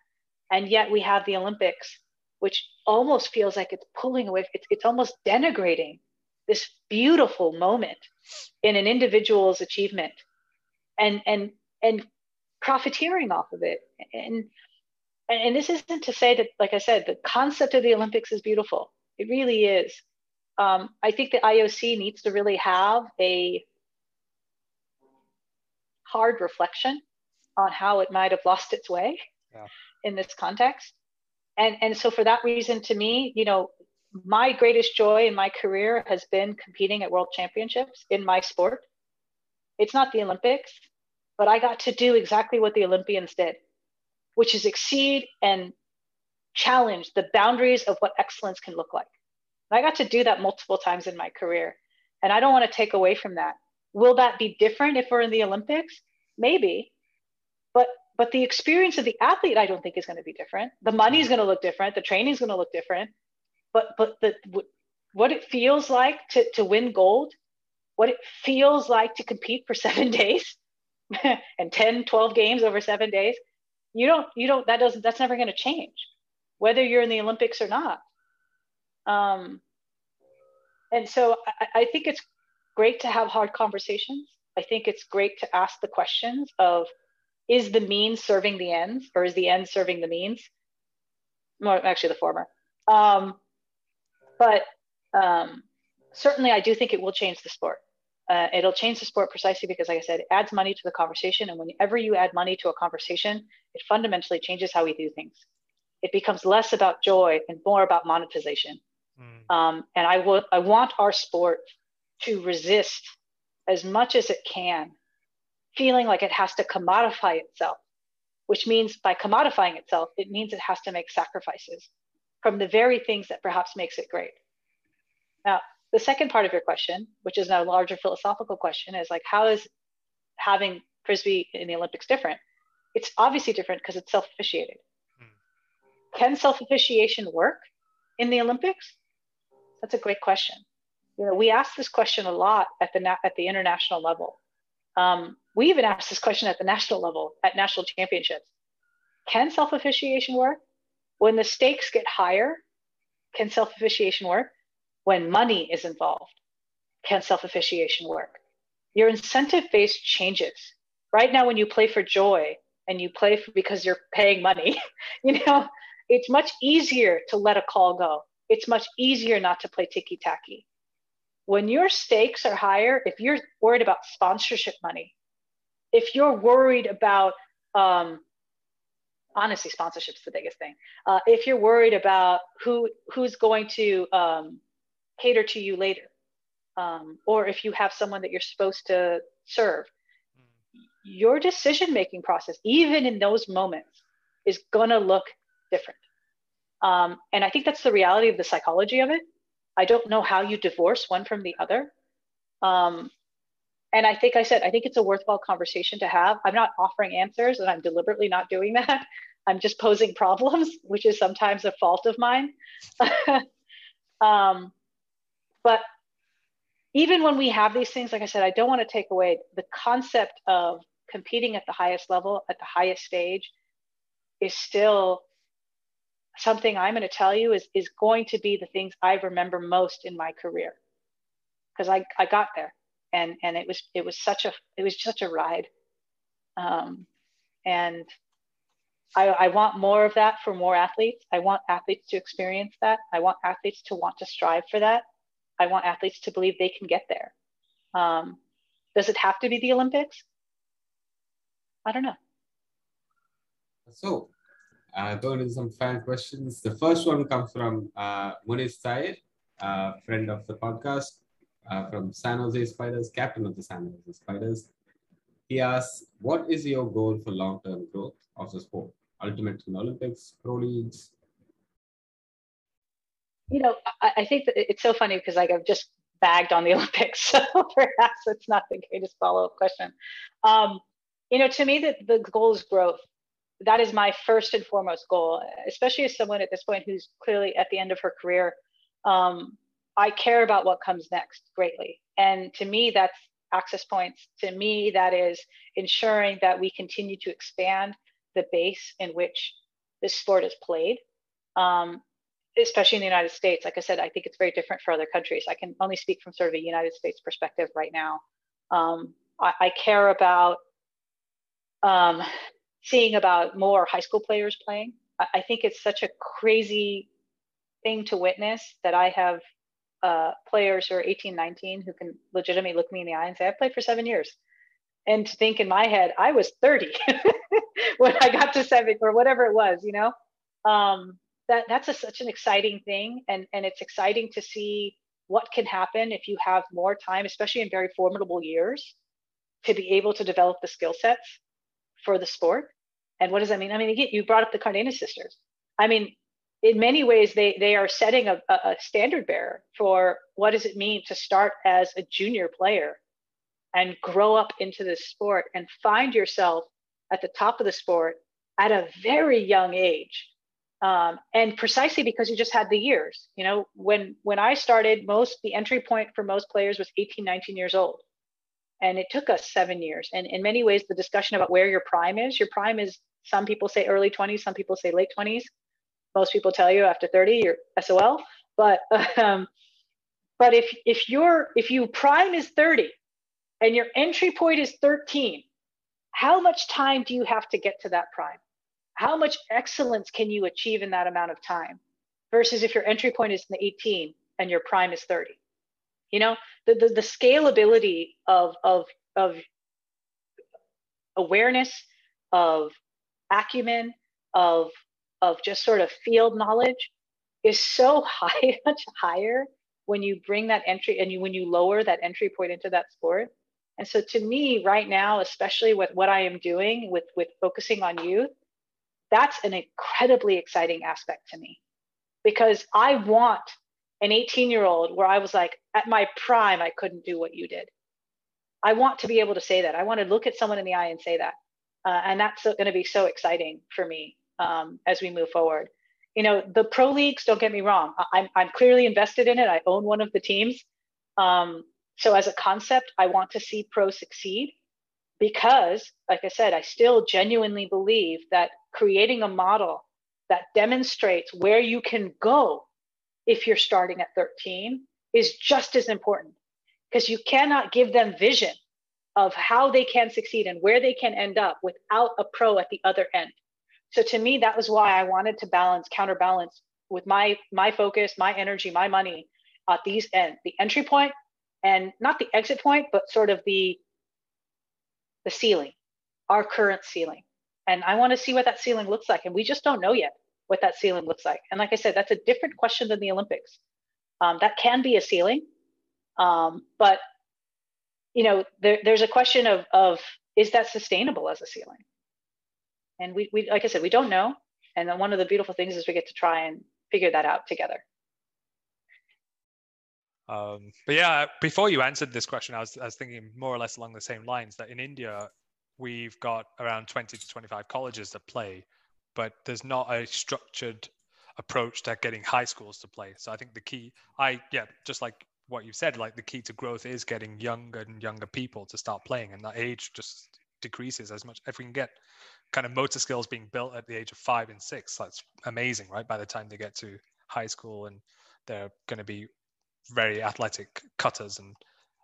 And yet we have the Olympics, which almost feels like it's pulling away, it's, it's almost denigrating this beautiful moment in an individual's achievement and and and profiteering off of it. And and this isn't to say that like i said the concept of the olympics is beautiful. It really is. Um, i think the ioc needs to really have a hard reflection on how it might have lost its way yeah. in this context. And and so for that reason to me you know my greatest joy in my career has been competing at world championships in my sport. It's not the Olympics, but I got to do exactly what the Olympians did, which is exceed and challenge the boundaries of what excellence can look like. And I got to do that multiple times in my career. And I don't want to take away from that. Will that be different if we're in the Olympics? Maybe. But but the experience of the athlete, I don't think is going to be different. The money is going to look different. The training is going to look different but but the what it feels like to, to win gold what it feels like to compete for seven days and 10 12 games over seven days you don't you don't that doesn't that's never going to change whether you're in the olympics or not. Um, and so I, I think it's great to have hard conversations. I think it's great to ask the questions of is the means serving the ends or is the end serving the means? More actually the former. Um, but um, certainly, I do think it will change the sport. Uh, it'll change the sport precisely because, like I said, it adds money to the conversation. And whenever you add money to a conversation, it fundamentally changes how we do things. It becomes less about joy and more about monetization. Mm. Um, and I, w- I want our sport to resist as much as it can, feeling like it has to commodify itself, which means by commodifying itself, it means it has to make sacrifices from the very things that perhaps makes it great. Now, the second part of your question, which is now a larger philosophical question, is like, how is having Frisbee in the Olympics different? It's obviously different because it's self officiated. Hmm. Can self officiation work in the Olympics? That's a great question. You know, we ask this question a lot at the at the international level. Um, we even ask this question at the national level at national championships. Can self officiation work? When the stakes get higher, can self officiation work? When money is involved, can self officiation work? Your incentive base changes. Right now, when you play for joy and you play for, because you're paying money, you know, it's much easier to let a call go. It's much easier not to play ticky tacky. When your stakes are higher, if you're worried about sponsorship money, if you're worried about um, honestly sponsorship's the biggest thing uh, if you're worried about who who's going to um, cater to you later um, or if you have someone that you're supposed to serve your decision making process even in those moments is going to look different um, and i think that's the reality of the psychology of it i don't know how you divorce one from the other um, and I think I said, I think it's a worthwhile conversation to have. I'm not offering answers and I'm deliberately not doing that. I'm just posing problems, which is sometimes a fault of mine. um, but even when we have these things, like I said, I don't want to take away the concept of competing at the highest level, at the highest stage, is still something I'm going to tell you is, is going to be the things I remember most in my career. Because I, I got there and and it was it was such a it was such a ride. Um, and I, I want more of that for more athletes. I want athletes to experience that. I want athletes to want to strive for that i want athletes to believe they can get there um, Does it have to be the Olympics? I don't know. So, uh, going into some fan questions. The first one comes from uh, Munis Syed, uh, friend of the podcast, uh, from San Jose Spiders, captain of the San Jose Spiders. He asks, what is your goal for long-term growth of the sport? Ultimate in Olympics, pro leagues? You know, I, I think that it's so funny because like I've just bagged on the Olympics, so perhaps it's not the greatest follow-up question. Um, you know, to me, that the goal is growth. That is my first and foremost goal, especially as someone at this point who's clearly at the end of her career. Um, I care about what comes next greatly. And to me, that's access points. To me, that is ensuring that we continue to expand the base in which this sport is played, um, especially in the United States. Like I said, I think it's very different for other countries. I can only speak from sort of a United States perspective right now. Um, I, I, care about um, seeing about more high school players playing. I, I think it's such a crazy thing to witness that I have uh, players who are 18, 19 who can legitimately look me in the eye and say, I played for seven years. And to think in my head, I was 30 when I got to seven or whatever it was, you know? Um, that that's a, such an exciting thing. And, and it's exciting to see what can happen if you have more time, especially in very formidable years, to be able to develop the skill sets for the sport. And what does that mean? I mean, again, you brought up the Cardenas sisters. I mean, in many ways, they, they are setting a, a standard bearer for what does it mean to start as a junior player and grow up into this sport and find yourself at the top of the sport at a very young age. Um, and precisely because you just had the years, you know, when when I started, most the entry point for most players was 18, 19 years old, and it took us seven years. And in many ways, the discussion about where your prime is, your prime is some people say early 20s, some people say late 20s most people tell you after 30 you're SOL. But um, but if if you're if you prime is 30 and your entry point is 13, how much time do you have to get to that prime? How much excellence can you achieve in that amount of time? Versus if your entry point is in the 18 and your prime is 30. You know, the, the, the scalability of, of, of awareness, of acumen, of of just sort of field knowledge is so high, much higher when you bring that entry and you when you lower that entry point into that sport. And so to me, right now, especially with what I am doing with with focusing on youth, that's an incredibly exciting aspect to me because I want an 18 year old where I was like, at my prime, I couldn't do what you did. I want to be able to say that. I want to look at someone in the eye and say that. Uh, and that's going to be so exciting for me um, as we move forward. You know, the pro leagues, don't get me wrong, I'm, I'm clearly invested in it. I own one of the teams. Um, so, as a concept, I want to see pro succeed because, like I said, I still genuinely believe that creating a model that demonstrates where you can go if you're starting at 13 is just as important because you cannot give them vision of how they can succeed and where they can end up without a pro at the other end. So to me, that was why I wanted to balance, counterbalance with my my focus, my energy, my money at these end, the entry point and not the exit point, but sort of the the ceiling, our current ceiling. And I want to see what that ceiling looks like. And we just don't know yet what that ceiling looks like. And like I said, that's a different question than the Olympics. Um, that can be a ceiling, um, but you know, there, there's a question of of is that sustainable as a ceiling? and we, we like i said we don't know and then one of the beautiful things is we get to try and figure that out together um, but yeah before you answered this question I was, I was thinking more or less along the same lines that in india we've got around 20 to 25 colleges that play but there's not a structured approach to getting high schools to play so i think the key i yeah just like what you said like the key to growth is getting younger and younger people to start playing and that age just decreases as much if we can get kind of motor skills being built at the age of five and six. That's amazing, right? By the time they get to high school and they're going to be very athletic cutters and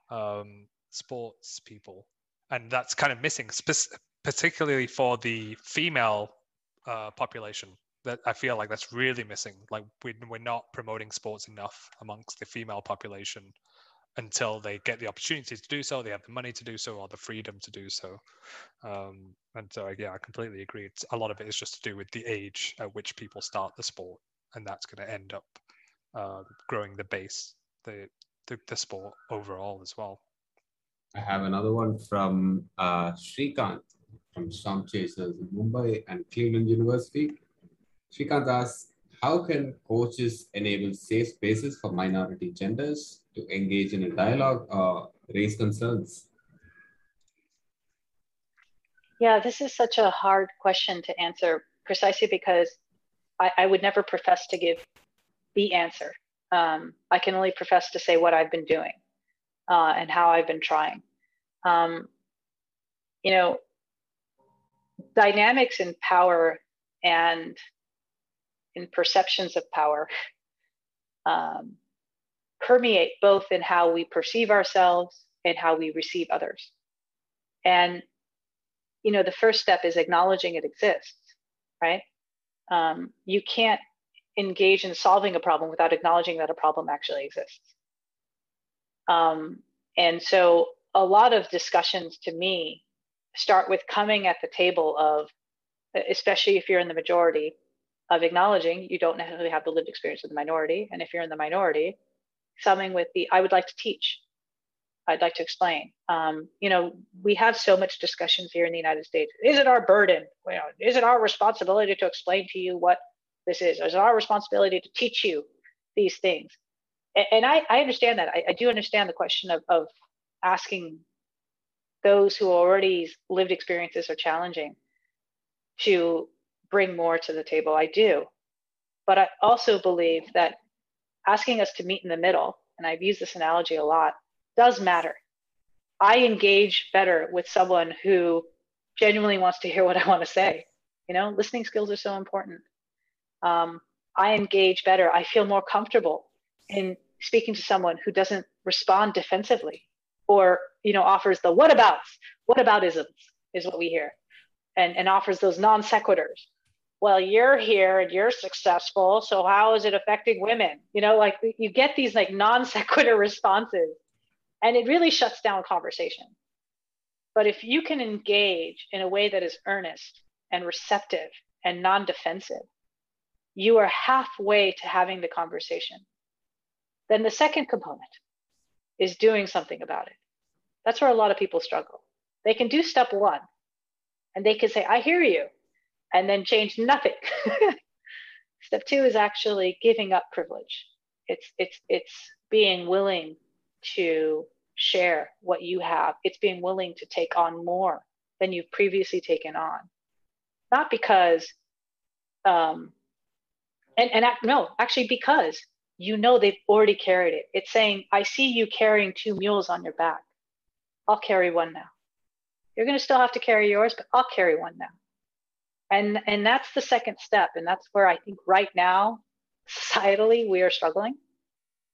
um, sports people. And that's kind of missing, spe- particularly for the female uh, population. That I feel like that's really missing. Like we, we're not promoting sports enough amongst the female population until they get the opportunity to do so, they have the money to do so, or the freedom to do so. Um, and so, yeah, I completely agree. It's, a lot of it is just to do with the age at which people start the sport, and that's going to end up uh, growing the base, the, the, the sport overall as well. I have another one from uh, Shrikant from Storm Chasers in Mumbai and Cleveland University. Shrikant asks, how can coaches enable safe spaces for minority genders to engage in a dialogue or raise concerns? Yeah, this is such a hard question to answer precisely because I, I would never profess to give the answer. Um, I can only profess to say what I've been doing uh, and how I've been trying. Um, you know, dynamics in power and in perceptions of power um, permeate both in how we perceive ourselves and how we receive others. And, you know, the first step is acknowledging it exists, right? Um, you can't engage in solving a problem without acknowledging that a problem actually exists. Um, and so a lot of discussions to me start with coming at the table of, especially if you're in the majority, of acknowledging you don't necessarily have the lived experience of the minority. And if you're in the minority, something with the, I would like to teach. I'd like to explain. Um, you know, we have so much discussions here in the United States. Is it our burden? You know, is it our responsibility to explain to you what this is? Is it our responsibility to teach you these things? And, and I, I understand that. I, I do understand the question of, of asking those who already lived experiences are challenging to bring more to the table. I do. But I also believe that asking us to meet in the middle, and I've used this analogy a lot, does matter. I engage better with someone who genuinely wants to hear what I want to say. You know, listening skills are so important. Um, I engage better. I feel more comfortable in speaking to someone who doesn't respond defensively or you know offers the what abouts, what about isms is what we hear, and and offers those non sequiturs. Well you're here and you're successful so how is it affecting women? You know like you get these like non sequitur responses and it really shuts down conversation. But if you can engage in a way that is earnest and receptive and non-defensive you are halfway to having the conversation then the second component is doing something about it that's where a lot of people struggle they can do step one and they can say i hear you and then change nothing. Step two is actually giving up privilege. It's it's it's being willing to share what you have. It's being willing to take on more than you've previously taken on. Not because um and, and no, actually because you know they've already carried it. It's saying, I see you carrying two mules on your back. I'll carry one now. You're going to still have to carry yours, but I'll carry one now and and that's the second step and that's where i think right now societally we are struggling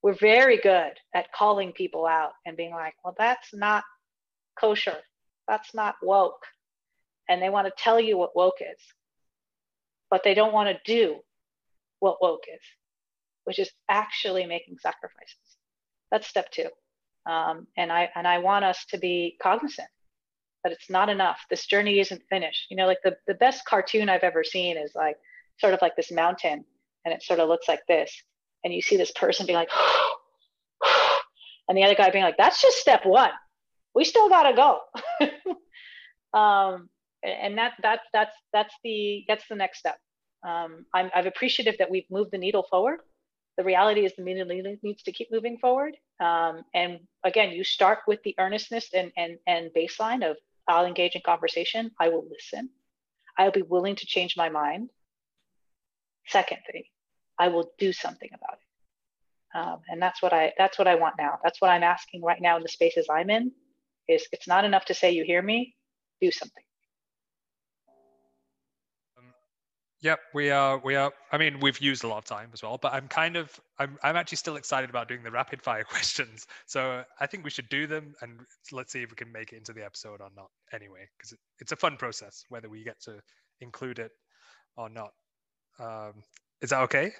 we're very good at calling people out and being like well that's not kosher that's not woke and they want to tell you what woke is but they don't want to do what woke is which is actually making sacrifices that's step two um, and i and i want us to be cognizant that it's not enough. This journey isn't finished. You know, like the, the best cartoon I've ever seen is like sort of like this mountain and it sort of looks like this. And you see this person being like, and the other guy being like, that's just step one. We still gotta go. um, and that that that's that's the that's the next step. Um, I'm I'm appreciative that we've moved the needle forward. The reality is the needle needs to keep moving forward. Um, and again, you start with the earnestness and and and baseline of I'll engage in conversation. I will listen. I'll be willing to change my mind. Second thing, I will do something about it. Um, and that's what I that's what I want now. That's what I'm asking right now in the spaces I'm in. Is it's not enough to say you hear me, do something. Yep, we are. We are. I mean, we've used a lot of time as well, but I'm kind of. I'm. I'm actually still excited about doing the rapid fire questions. So I think we should do them, and let's see if we can make it into the episode or not. Anyway, because it, it's a fun process, whether we get to include it or not. Um, is that okay?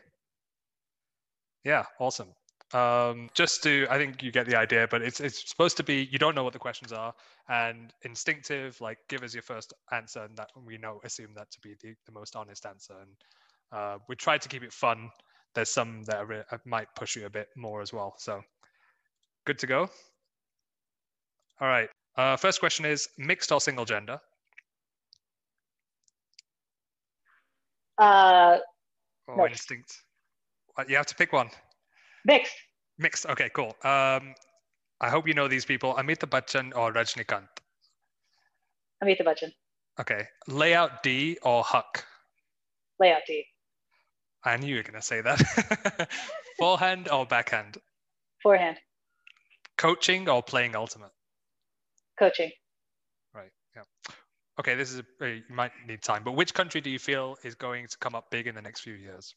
Yeah, awesome. Um, just to, I think you get the idea, but it's it's supposed to be you don't know what the questions are, and instinctive, like give us your first answer, and that we know assume that to be the, the most honest answer. And uh, we try to keep it fun. There's some that are, uh, might push you a bit more as well. So good to go. All right. Uh, first question is mixed or single gender? Uh, or instinct? You have to pick one. Mixed. Mixed. Okay, cool. Um, I hope you know these people. Amitabh Bachchan or Rajnikant? Amitabh Bachchan. Okay. Layout D or Huck? Layout D. I knew you were going to say that. Forehand or backhand? Forehand. Coaching or playing ultimate? Coaching. Right. Yeah. Okay, this is a, you might need time, but which country do you feel is going to come up big in the next few years?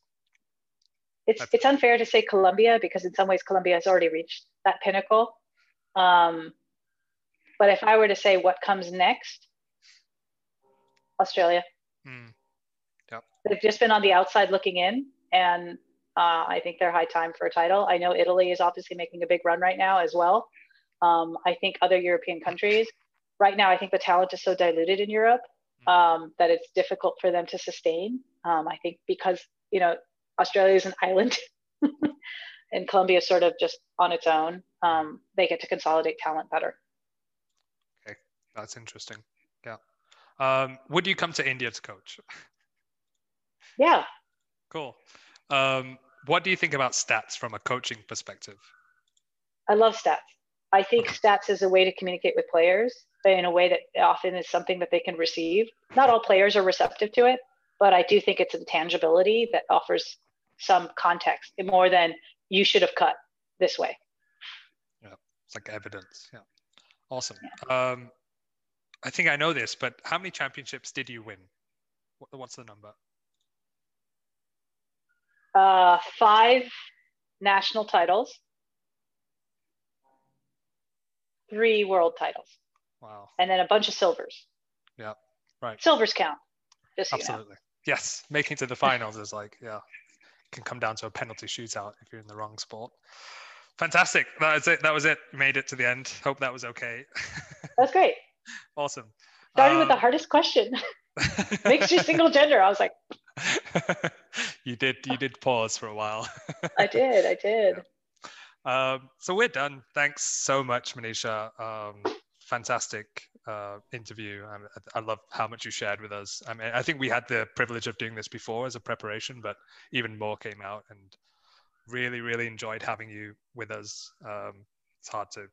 It's it's unfair to say Colombia because in some ways Colombia has already reached that pinnacle. Um, but if I were to say what comes next, Australia. Mm. Yep. They've just been on the outside looking in, and uh, I think they're high time for a title. I know Italy is obviously making a big run right now as well. Um, I think other European countries, right now, I think the talent is so diluted in Europe hmm. um, that it's difficult for them to sustain. Um, I think because you know Australia is an island and Colombia is sort of just on its own. Um, they get to consolidate talent better. Okay, that's interesting. Yeah. Um, would you come to India to coach? Yeah. Cool. Um, what do you think about stats from a coaching perspective? I love stats. I think stats is a way to communicate with players in a way that often is something that they can receive. Not all players are receptive to it, but I do think it's a tangibility that offers some context more than you should have cut this way. Yeah, it's like evidence. Yeah, awesome. Yeah. Um, I think I know this, but how many championships did you win? What's the number? Uh, five national titles, three world titles. Wow. And then a bunch of silvers. Yeah, right. Silvers count. Absolutely. You know. Yes, making to the finals is like, yeah, can come down to a penalty shootout if you're in the wrong sport. Fantastic. That was it. That was it. Made it to the end. Hope that was okay. That's great. awesome. Started um, with the um, hardest question. Makes you single gender. I was like, you did. You did pause for a while. I did. I did. Yeah. Um, so we're done. Thanks so much, Manisha. Um, fantastic uh, interview. I, I, love how much you shared with us. I mean, I think we had the privilege of doing this before as a preparation, but even more came out and really, really enjoyed having you with us. Um, it's hard to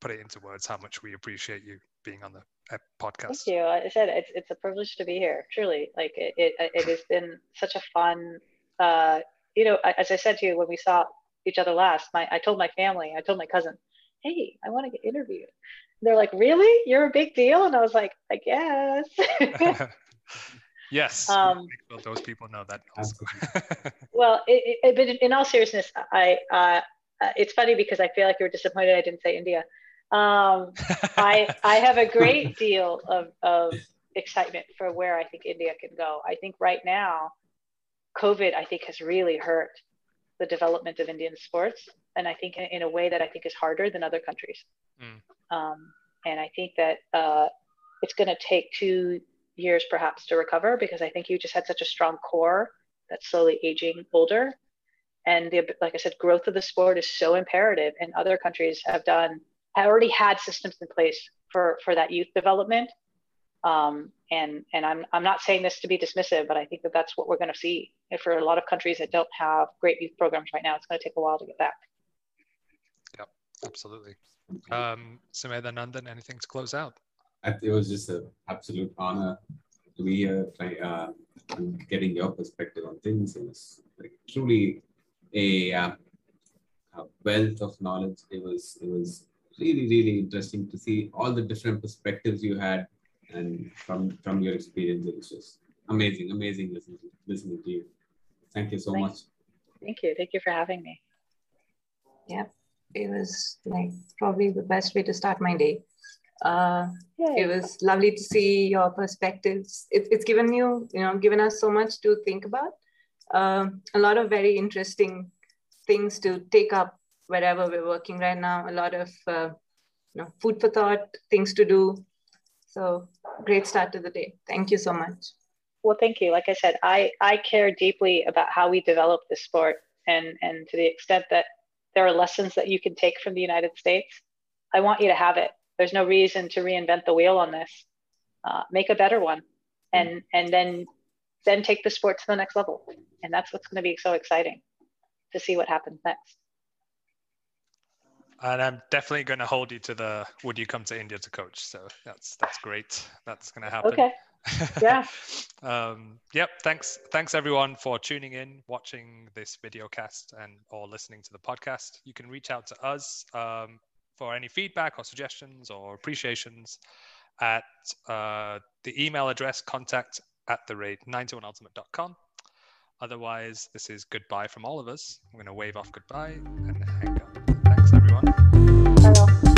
put it into words how much we appreciate you being on the uh, podcast. Thank you. I said it's, it's a privilege to be here. Truly, like it, it, it has been such a fun. Uh, you know, as I said to you when we saw each other last, my I told my family, I told my cousin, "Hey, I want to get interviewed," they're like, really? You're a big deal? And I was like, I guess. yes. Um, those people know that. well, it, it, but in all seriousness, I, uh, uh, it's funny because I feel like you were disappointed I didn't say India. Um, I, I have a great deal of, of excitement for where I think India can go. I think right now, COVID, I think, has really hurt the development of Indian sports. And I think in, a way that I think is harder than other countries. Mm. Um, and I think that uh, it's going to take two years perhaps to recover because I think you just had such a strong core that's slowly aging older. And the, like I said, growth of the sport is so imperative. And other countries have done, have already had systems in place for, for that youth development. Um, and and I'm, I'm not saying this to be dismissive, but I think that that's what we're going to see. And for a lot of countries that don't have great youth programs right now, it's going to take a while to get back. Yep, absolutely. Um, Sumedha Nandan, anything to close out? It was just an absolute honor to be here, try, uh, getting your perspective on things. It was like truly a, uh, a, wealth of knowledge. It was it was really really interesting to see all the different perspectives you had, and from from your experience, it was just amazing, amazing listening to, listening to you. Thank you so Thank much. Thank you. Thank you for having me. Yeah it was like probably the best way to start my day. Uh, it was lovely to see your perspectives. It, it's given you, you know, given us so much to think about. Uh, a lot of very interesting things to take up wherever we're working right now. A lot of uh, you know, food for thought, things to do. So great start to the day. Thank you so much. Well, thank you. Like I said, I, I care deeply about how we develop the sport and, and to the extent that there are lessons that you can take from the United States, I want you to have it. There's no reason to reinvent the wheel on this. Uh, make a better one and, and then, then take the sport to the next level. And that's what's going to be so exciting to see what happens next. And I'm definitely going to hold you to the would you come to India to coach? So that's that's great. That's going to happen. Okay. Yeah. um, yep. Thanks. Thanks everyone for tuning in, watching this video cast, and or listening to the podcast. You can reach out to us um, for any feedback or suggestions or appreciations at uh, the email address contact at the rate 91ultimate.com. Otherwise, this is goodbye from all of us. I'm going to wave off goodbye and hang up. Thanks, everyone. Hello.